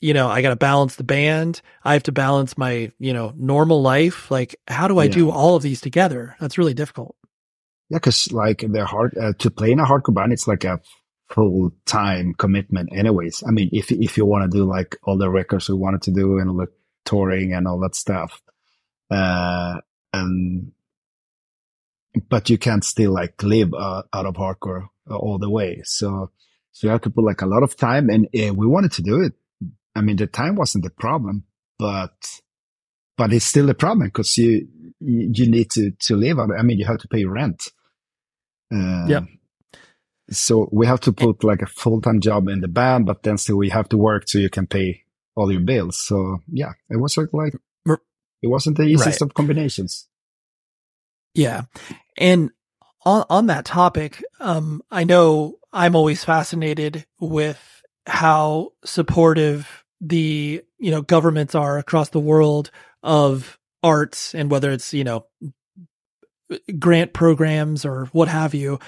you know, I got to balance the band, I have to balance my, you know, normal life. Like how do I yeah. do all of these together? That's really difficult. Yeah, cuz like they're hard uh, to play in a hardcore band it's like a full time commitment anyways. I mean, if if you want to do like all the records we wanted to do and look touring and all that stuff. Uh, and, but you can't still like live uh, out of hardcore all the way. So, so you have to put like a lot of time and uh, we wanted to do it. I mean, the time wasn't the problem, but, but it's still a problem because you, you need to, to live out. I mean, you have to pay rent. Uh, yeah. So we have to put like a full-time job in the band, but then still we have to work so you can pay all your bills. So yeah, it was like, it wasn't the easiest right. of combinations. Yeah. And on, on that topic, um, I know I'm always fascinated with how supportive the, you know, governments are across the world of arts and whether it's, you know, grant programs or what have you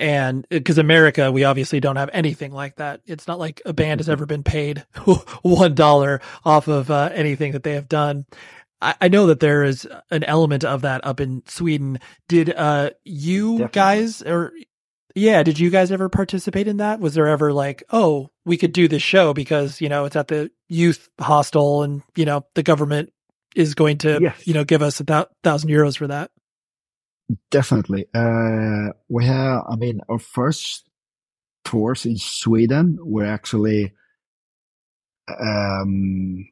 and because America, we obviously don't have anything like that. It's not like a band has ever been paid one dollar off of uh, anything that they have done. I, I, know that there is an element of that up in Sweden. Did uh, you Definitely. guys or yeah, did you guys ever participate in that? Was there ever like, oh, we could do this show because, you know, it's at the youth hostel and, you know, the government is going to, Yes. you know, give us a thou- thousand euros for that? Definitely. Uh, we have, I mean, our first tours in Sweden were actually, um,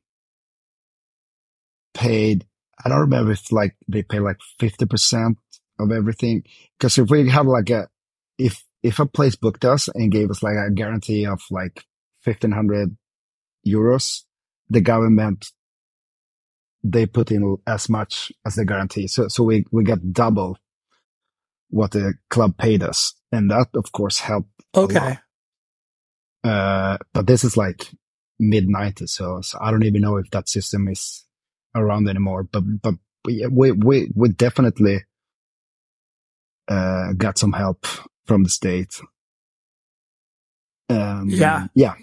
paid. I don't remember if like they pay like 50% of everything. Cause if we have like a, if, if a place booked us and gave us like a guarantee of like 1500 euros, the government, they put in as much as the guarantee. So, so we, we got double what the club paid us. And that, of course, helped. Okay. Uh, but this is like mid nineties. So, so I don't even know if that system is around anymore, but, but we, we, we, definitely, uh, got some help from the state. Um, Yeah. Yeah.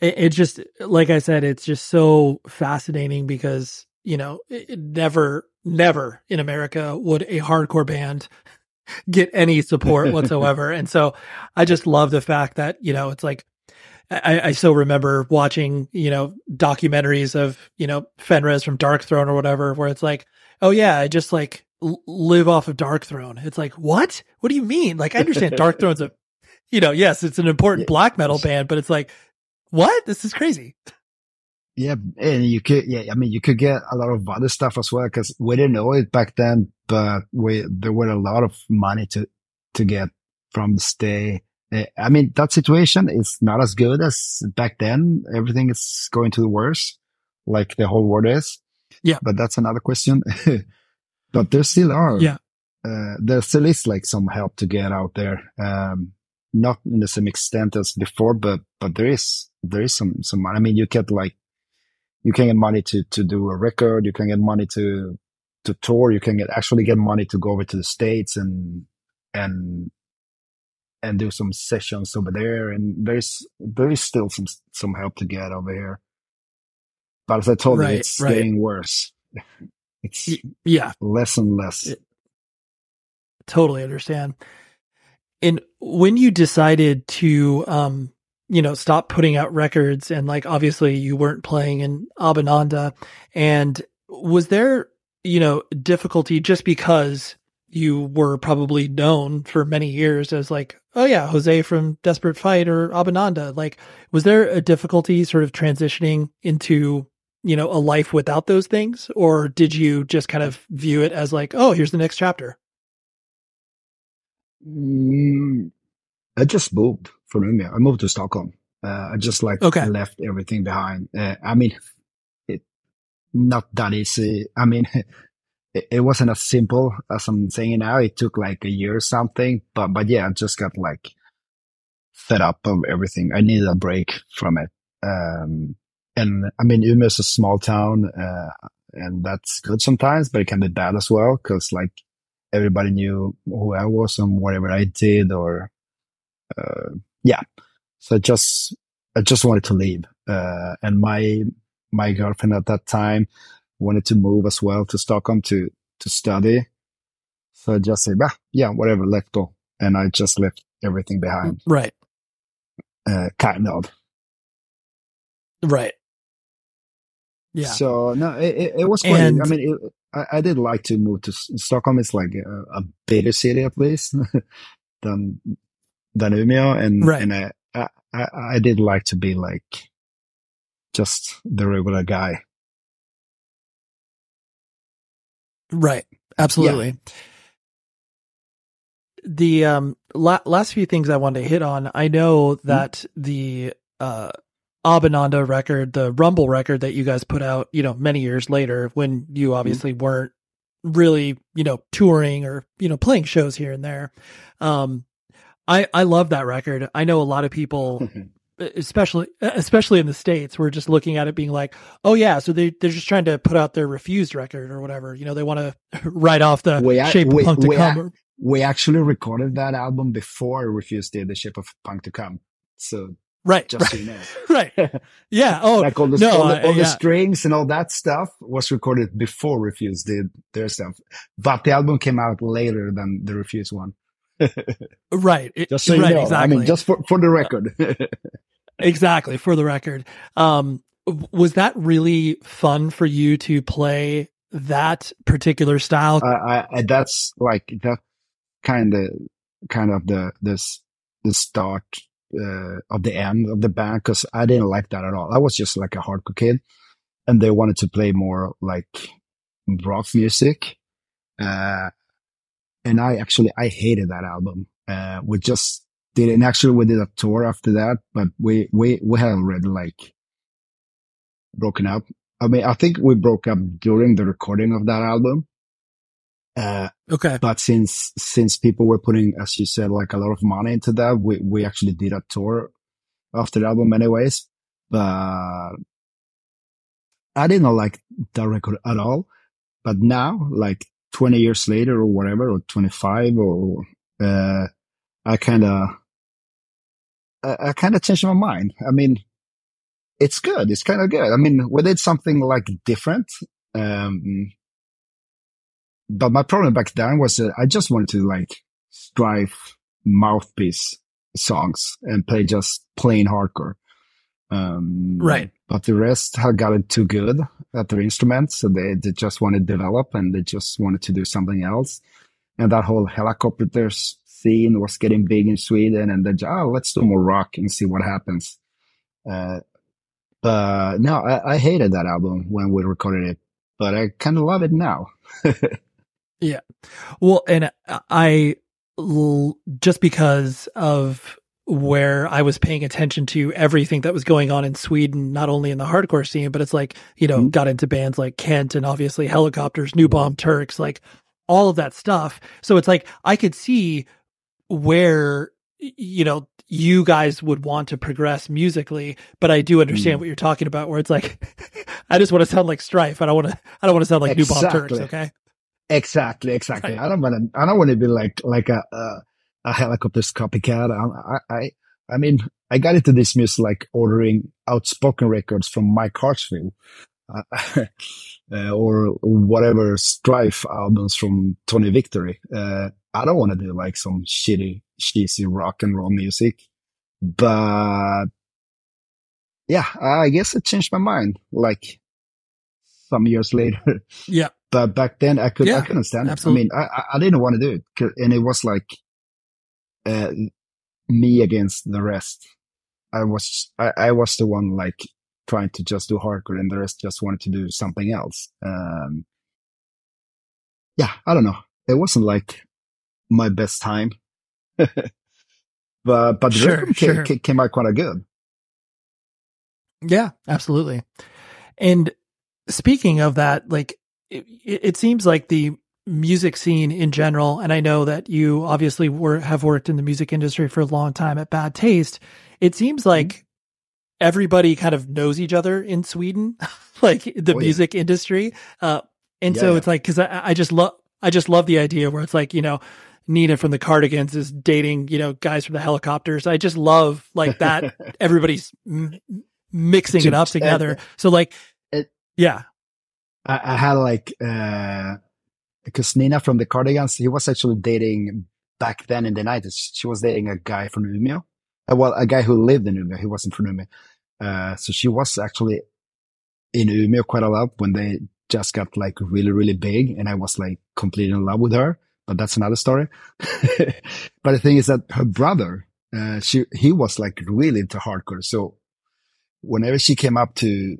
It, it just, like I said, it's just so fascinating because, you know, it, it never, never in America would a hardcore band get any support whatsoever. and so I just love the fact that, you know, it's like, I, I so remember watching, you know, documentaries of, you know, Fenriz from Dark Throne or whatever, where it's like, oh yeah, I just like l- live off of Dark Throne. It's like, what? What do you mean? Like, I understand Dark Throne's a, you know, yes, it's an important Yeah. black metal band, but it's like, what? This is crazy. Yeah, and you could, yeah, I mean, you could get a lot of other stuff as well because we didn't know it back then, but we there were a lot of money to to get from the stay. I mean, that situation is not as good as back then. Everything is going to the worse, like the whole world is. Yeah. but that's another question. but there still are. Yeah. Uh, there still is like some help to get out there. Um, not in the same extent as before, but but there is there is some some money. I mean, you get like you can get money to to do a record. You can get money to to tour. You can get actually get money to go over to the states and and and do some sessions over there. And there's there is still some some help to get over here. But as I told Right, you, it's right. getting worse. It's Yeah, less and less. It- totally understand. And when you decided to, um, you know, stop putting out records and like, obviously you weren't playing in Abhinanda and was there, you know, difficulty just because you were probably known for many years as like, oh yeah, Jose from Desperate Fight or Abhinanda. Like, was there a difficulty sort of transitioning into, you know, a life without those things? Or did you just kind of view it as like, oh, here's the next chapter? Mm, I just moved from Umeå. I moved to Stockholm. Uh, I just like Okay. left everything behind. Uh, I mean, it not that easy. I mean, it, wasn't as simple as I'm saying now. It took like a year or something, but but yeah, I just got like fed up of everything. I needed a break from it. Um, and I mean, Umeå is a small town, uh, and that's good sometimes, but it can be bad as well because like everybody knew who I was and whatever I did or, uh, yeah. So I just, I just wanted to leave. Uh, and my, my girlfriend at that time wanted to move as well to Stockholm to, to study. So I just said, bah, yeah, whatever, let's go. And I just left everything behind, Right. uh, kind of. Right. Yeah. So no, it, it, was quite, I mean, it, I, I did like to move to S- Stockholm. It's like a, a bigger city at least than, than Umeå. And, Right. and I, I I did like to be like just the regular guy. Right. Absolutely. The um la- last few things I wanted to hit on, I know that the uh Abhinanda record, the Rumble record that you guys put out, you know, many years later when you obviously weren't really, you know, touring or, you know, playing shows here and there. Um I I love that record. I know a lot of people especially especially in the states we're just looking at it being like oh yeah so they they're just trying to put out their Refused record or whatever you know they want to write off the We shape we- of punk to we come we actually recorded that album before Refused did The Shape of Punk to Come. So right just so you know. right yeah oh like all the, no, all, the, uh, all the yeah. strings and all that stuff was recorded before Refused did their stuff. But the album came out later than the Refused one. right. It, just so you right, know, exactly. I mean, just for, for the uh, record. Exactly. For the record. Um, was that really fun for you to play that particular style? I, I, that's like that kind of, kind of the, this, the start, uh, of the end of the band. Cause I didn't like that at all. I was just like a hardcore kid and they wanted to play more like rock music. Uh, and I actually, I hated that album. Uh, we just did, and actually we did a tour after that, but we, we, we had already like broken up. I mean, I think we broke up during the recording of that album. Uh, okay. But since, since people were putting, as you said, like a lot of money into that, we, we actually did a tour after the album anyways. But I didn't like that record at all. But now, like 20 years later or whatever, or 25 or, uh, I kind of, I, I kind of changed my mind. I mean, it's good. It's kind of good. I mean, we did something like different. Um, but my problem back then was that I just wanted to like Strife mouthpiece songs and play just plain hardcore. Um, right. But the rest had gotten too good at their instruments. So they, they just wanted to develop and they just wanted to do something else. And that whole Hellacopters scene was getting big in Sweden and then, oh, let's do more rock and see what happens. Uh, but no, I, I hated that album when we recorded it, but I kind of love it now. yeah. Well, and I, just because of where I was paying attention to everything that was going on in Sweden, not only in the hardcore scene, but it's like, you know, mm-hmm. got into bands like Kent and obviously Hellacopters, New Bomb Turks, like all of that stuff. So it's like I could see where, you know, you guys would want to progress musically, but I do understand mm. what you're talking about where it's like, I just want to sound like Strife. I don't want to, I don't want to sound like exactly. New Bomb Turks. Okay. Exactly. Exactly. Right. I don't want to, I don't want to be like, like a, uh, a Hellacopters copycat. I, I, I mean, I got into this music like ordering outspoken records from Mike Hartsfield, or whatever Strife albums from Tony Victory. Uh, I don't want to do like some shitty, cheesy rock and roll music, but yeah, I guess it changed my mind like some years later. Yeah. But back then I could, yeah, I couldn't stand absolutely. it. I mean, I, I didn't want to do it. And it was like, uh, me against the rest. I was, I, I, was the one like trying to just do hardcore and the rest just wanted to do something else. Um, yeah, I don't know. It wasn't like my best time, but, but the sure, record sure. Came, came out quite good. Yeah, absolutely. And speaking of that, like it, it seems like the music scene in general, and I know that you obviously were have worked in the music industry for a long time at Bad Taste. It seems like mm-hmm. Everybody kind of knows each other in Sweden, like the oh, music yeah. industry. Uh, and yeah, so it's like because I, I just love I just love the idea where it's like you know Nina from the Cardigans is dating you know guys from the Hellacopters. I just love like that everybody's m- mixing it up together. So like, it, yeah. I, I had like uh because Nina from the Cardigans, he was actually dating back then in the 90s. She was dating a guy from Umeå. Uh, well, a guy who lived in Umeå. He wasn't from Umeå. Uh, so she was actually in Umeå quite a lot when they just got like really, really big. And I was like completely in love with her, but that's another story. but the thing is that her brother, uh, she, he was like really into hardcore. So whenever she came up to,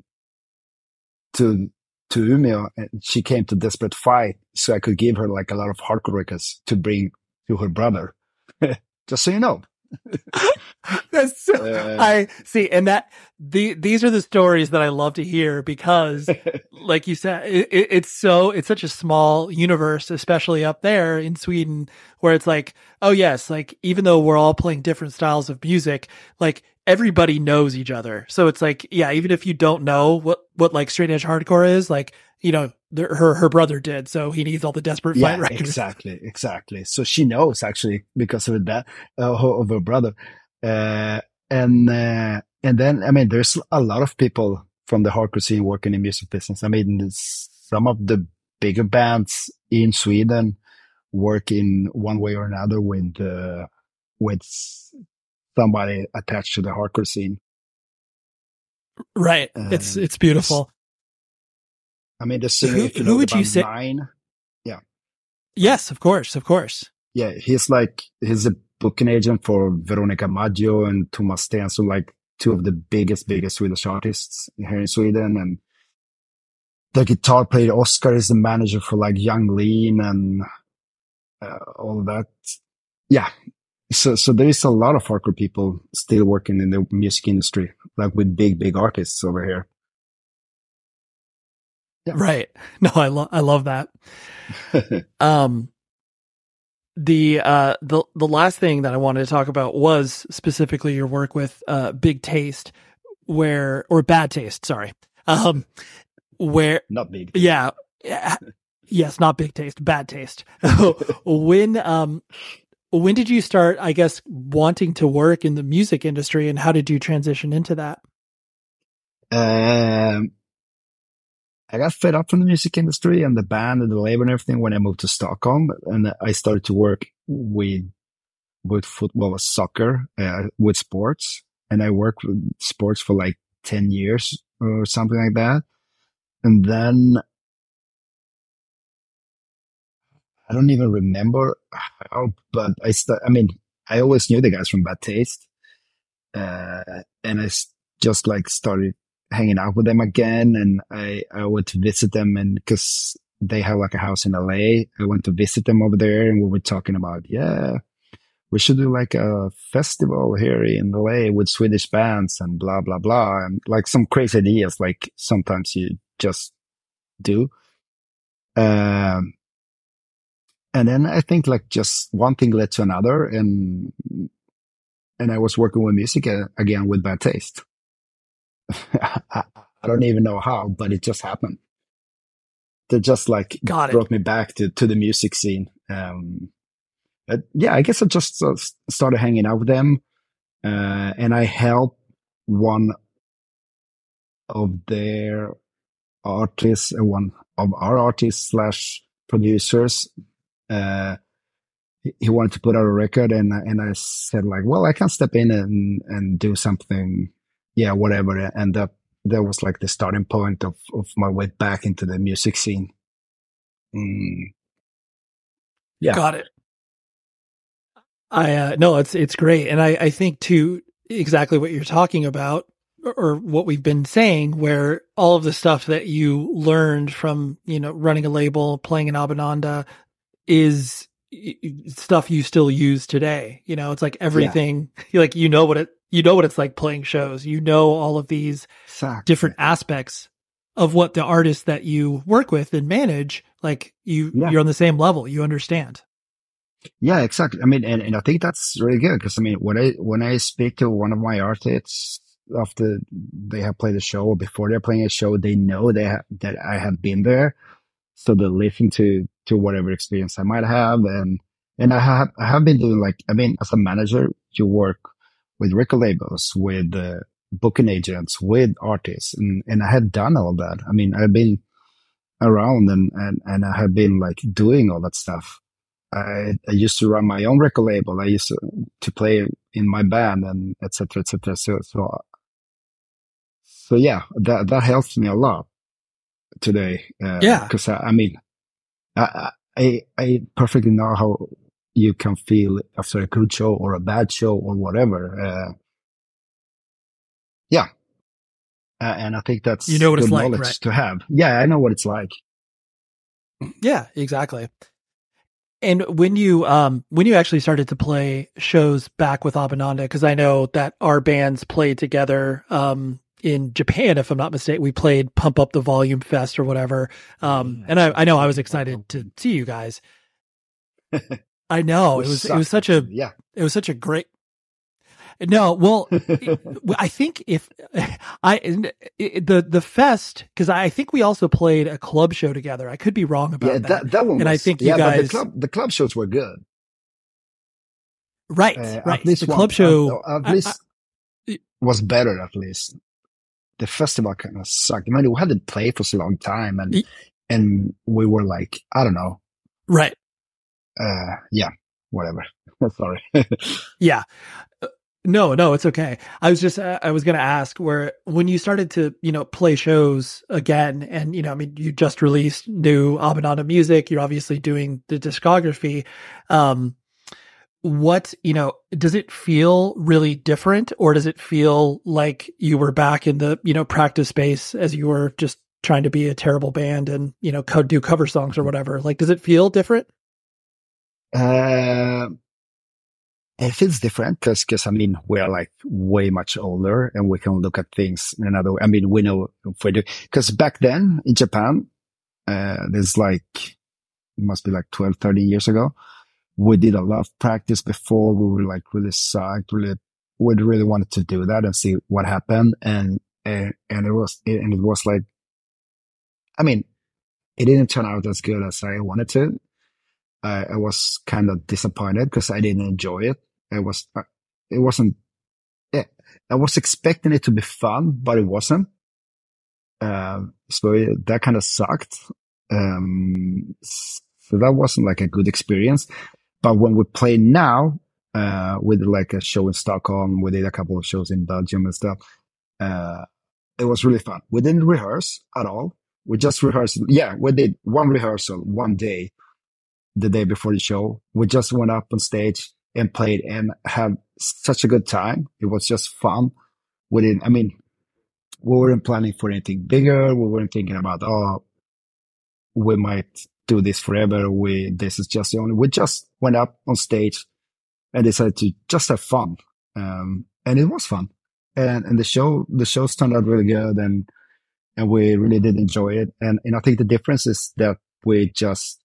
to to Umeå and she came to Desperate Fight so I could give her like a lot of hardcore records to bring to her brother. Just so you know. That's so, uh, I see, and that the these are the stories that I love to hear because, like you said, it, it, it's so it's such a small universe, especially up there in Sweden, where it's like, oh yes, like even though we're all playing different styles of music, like everybody knows each other. So it's like, yeah, even if you don't know what, what like straight edge hardcore is, like, you know, the, her, her brother did. So he needs all the desperate yeah, fight records. Exactly. Exactly. So she knows actually because of that, uh, of her brother. Uh, and, uh, and then, I mean, there's a lot of people from the hardcore scene working in music business. I mean, some of the bigger bands in Sweden work in one way or another with uh, with somebody attached to the hardcore scene. Right. it's it's beautiful. I mean, the singer. Who, if you who would you say? Nine, yeah, Yes, of course, of course. yeah, he's like he's a booking agent for Veronica Maggio and Thomas Stenström, like two of the biggest, biggest Swedish artists here in Sweden. And the guitar player Oscar is the manager for like Yung Lean and uh, all of that. Yeah. So, so there is a lot of hardcore people still working in the music industry, like with big, big artists over here. Yeah. Right. No, I love I love that. Um the uh the the last thing that I wanted to talk about was specifically your work with uh Big Taste where or Bad Taste, sorry. Um where Not big. yeah, yeah yes, not Big Taste, Bad Taste. when um when did you start I guess wanting to work in the music industry and how did you transition into that? Um, I got fed up from the music industry and the band and the label and everything when I moved to Stockholm and I started to work with, with football, soccer, uh, with sports. And I worked with sports for like 10 years or something like that. And then I don't even remember how, but I st- I mean, I always knew the guys from Bad Taste. Uh, and I just like started hanging out with them again. And I, I went to visit them and cause they have like a house in LA. I went to visit them over there and we were talking about, yeah, we should do like a festival here in LA with Swedish bands and blah, blah, blah. And like some crazy ideas, like sometimes you just do. Um, and then I think like just one thing led to another and, and I was working with music uh, again with bad taste. I, I don't even know how, but it just happened. They just like Got it. brought me back to, to the music scene. Um, but yeah, I guess I just uh, started hanging out with them. Uh, and I helped one of their artists, uh, one of our artists slash producers. Uh, he- wanted to put out a record and, I- and I said like, well, I can step in and, and do something. Yeah, whatever. And that, that was like the starting point of, of my way back into the music scene. Mm. Yeah. Got it. I uh no, it's it's great. And I I think too exactly what you're talking about or- or what we've been saying where all of the stuff that you learned from, you know, running a label, playing in Abhinanda is y- y- stuff you still use today. You know, it's like everything like you know what it you know what it's like playing shows. You know all of these Exactly. different aspects of what the artists that you work with and manage, like you Yeah. you're on the same level. You understand. Yeah, exactly. I mean, and, and I think that's really good because I mean, when I, when I speak to one of my artists after they have played a show or before they're playing a show, they know they ha- that I have been there. So they're listening to, to whatever experience I might have. And, and I have, I have been doing like, I mean, as a manager, you work with record labels, with, uh, booking agents, with artists. And, and I had done all that. I mean, I've been around and, and, and I have been like doing all that stuff. I, I used to run my own record label. I used to, to play in my band and et cetera, et cetera. So, so, so yeah, that, that helps me a lot today. Uh, Yeah. Cause I, I mean, I, I, I perfectly know how you can feel after a good show or a bad show or whatever. Uh, yeah. Uh, and I think that's You know what it's like, knowledge right? to have. Yeah, I know what it's like. Yeah, exactly. And when you um when you actually started to play shows back with Abhinanda, because I know that our bands played together um in Japan, if I'm not mistaken, we played Pump Up the Volume Fest or whatever. Um and I, I know I was excited to see you guys. I know it was it was such a yeah. it was such a great no well i think if i the the fest because i think we also played a club show together i could be wrong about Yeah, that, that, that one and i think you yeah, but guys the club, the club shows were good. right Uh, right At least the one- club show at, at I- least I- was better. At least the festival kind of sucked. I mean, we hadn't played for so long time, and and we were like, I don't know, right uh, yeah, whatever. Sorry. yeah. Uh, no, no, it's okay. I was just, I was going to ask where when you started to, you know, play shows again, and, you know, I mean, you just released new Abhinanda music. You're obviously doing the discography. Um, what, you know, does it feel really different or does it feel like you were back in the, you know, practice space as you were just trying to be a terrible band and, you know, co- do cover songs or whatever? Like, does it feel different? Uh, it feels different because, because I mean, we're like way much older and we can look at things in another way. I mean, we know if we do, because back then in Japan, uh, there's like, it must be like 12, 13 years ago. We did a lot of practice before we were like really psyched, really, we really wanted to do that and see what happened. And, and, and it was, and it was like, I mean, it didn't turn out as good as I wanted to. I, I was kind of disappointed because I didn't enjoy it. It was, uh, it wasn't, yeah, I was expecting it to be fun, but it wasn't. Um, so that kind of sucked. Um, so that wasn't like a good experience. But when we play now, uh, with like a show in Stockholm, we did a couple of shows in Belgium and stuff. Uh, it was really fun. We didn't rehearse at all. We just rehearsed. Yeah, we did one rehearsal one day the day before the show. We just went up on stage and played and had such a good time. It was just fun. We didn't, I mean, we weren't planning for anything bigger. We weren't thinking about, oh, we might do this forever. We, this is just the only, we just went up on stage and decided to just have fun. Um, and it was fun. And, and the show, the shows turned out really good and, and we really did enjoy it. And, and I think the difference is that we just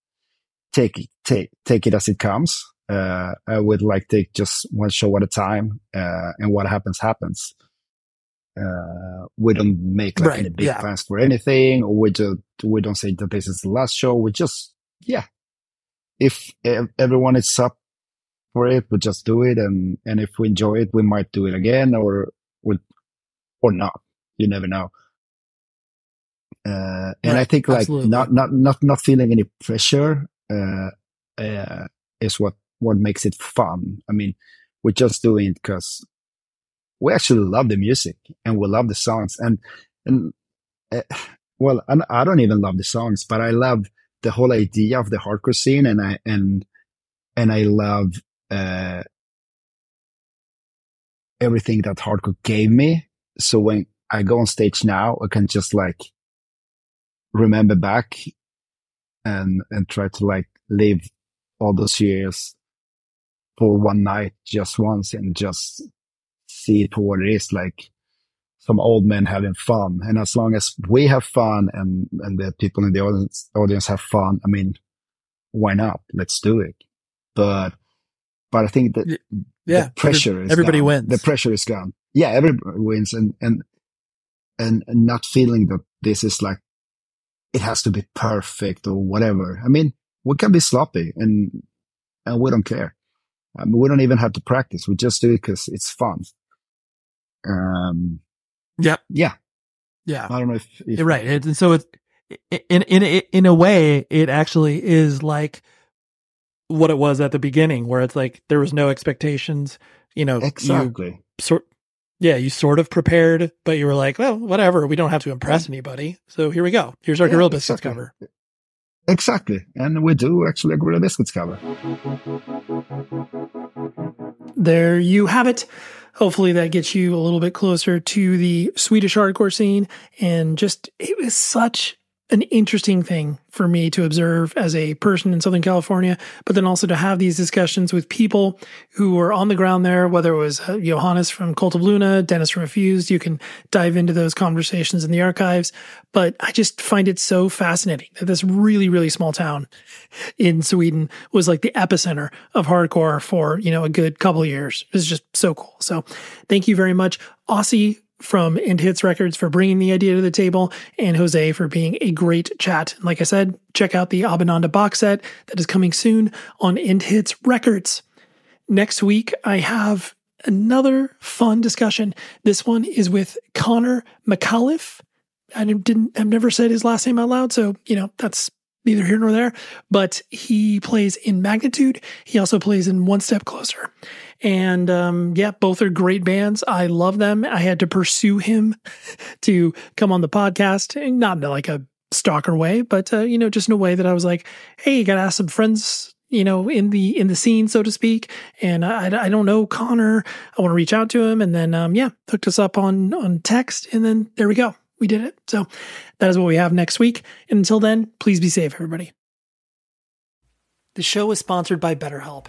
take take take it as it comes. Uh, I would like take just one show at a time, uh, and what happens happens. Uh, we don't make like right, any big yeah. plans for anything, or we just we don't say that this is the last show. We just yeah, if everyone is up for it, we just do it, and and if we enjoy it, we might do it again, or with or not. You never know. Uh, and right, I think like absolutely. not, not, not, not feeling any pressure is what what makes it fun. I mean, we're just doing it because we actually love the music and we love the songs and and uh, well, I don't even love the songs, but I love the whole idea of the hardcore scene and I and and I love uh, everything that hardcore gave me. So when I go on stage now, I can just like remember back and and try to like live all those years for one night just once and just see it for what it is like some old men having fun. And as long as we have fun and and the people in the audience audience have fun i mean why not? Let's do it. But but i think that yeah the pressure is everybody gone. wins. the pressure is gone. Yeah everybody wins. And and and, and not feeling that this is like it has to be perfect or whatever. I mean, we can be sloppy and, and we don't care. I mean, we don't even have to practice. We just do it because it's fun. Um, yeah. Yeah. Yeah. I don't know if, if right. And so it's, in, in, in a way, it actually is like what it was at the beginning where it's like there was no expectations, you know, exactly. You sort, yeah, you sort of prepared, but you were like, well, whatever. We don't have to impress anybody. So here we go. Here's our yeah, Gorilla Biscuits exactly. cover. Exactly. And we do actually a Gorilla Biscuits cover. There you have it. Hopefully that gets you a little bit closer to the Swedish hardcore scene. And just, it was such an interesting thing for me to observe as a person in Southern California, but then also to have these discussions with people who were on the ground there, whether it was uh, Johannes from Cult of Luna, Dennis from Refused. You can dive into those conversations in the archives. But I just find it so fascinating that this really, really small town in Sweden was like the epicenter of hardcore for, you know, a good couple years. It's just so cool. So thank you very much. Aussie from End Hits Records for bringing the idea to the table, and Jose for being a great chat. Like I said, check out the Abhinanda box set that is coming soon on End Hits Records. Next week, I have another fun discussion. This one is with Connor McAuliffe. I didn't, I've never said his last name out loud, so you know that's neither here nor there, but he plays in Magnitude. He also plays in One Step Closer. And um, yeah, both are great bands. I love them. I had to pursue him to come on the podcast, not in like a stalker way, but uh, you know, just in a way that I was like, hey, you got to ask some friends you know in the in the scene so to speak. And i, I don't know connor. I want to reach out to him and then um yeah hooked us up on on text and then there we go. We did it. So that is what we have next week. And until then please be safe everybody. The show is sponsored by betterhelp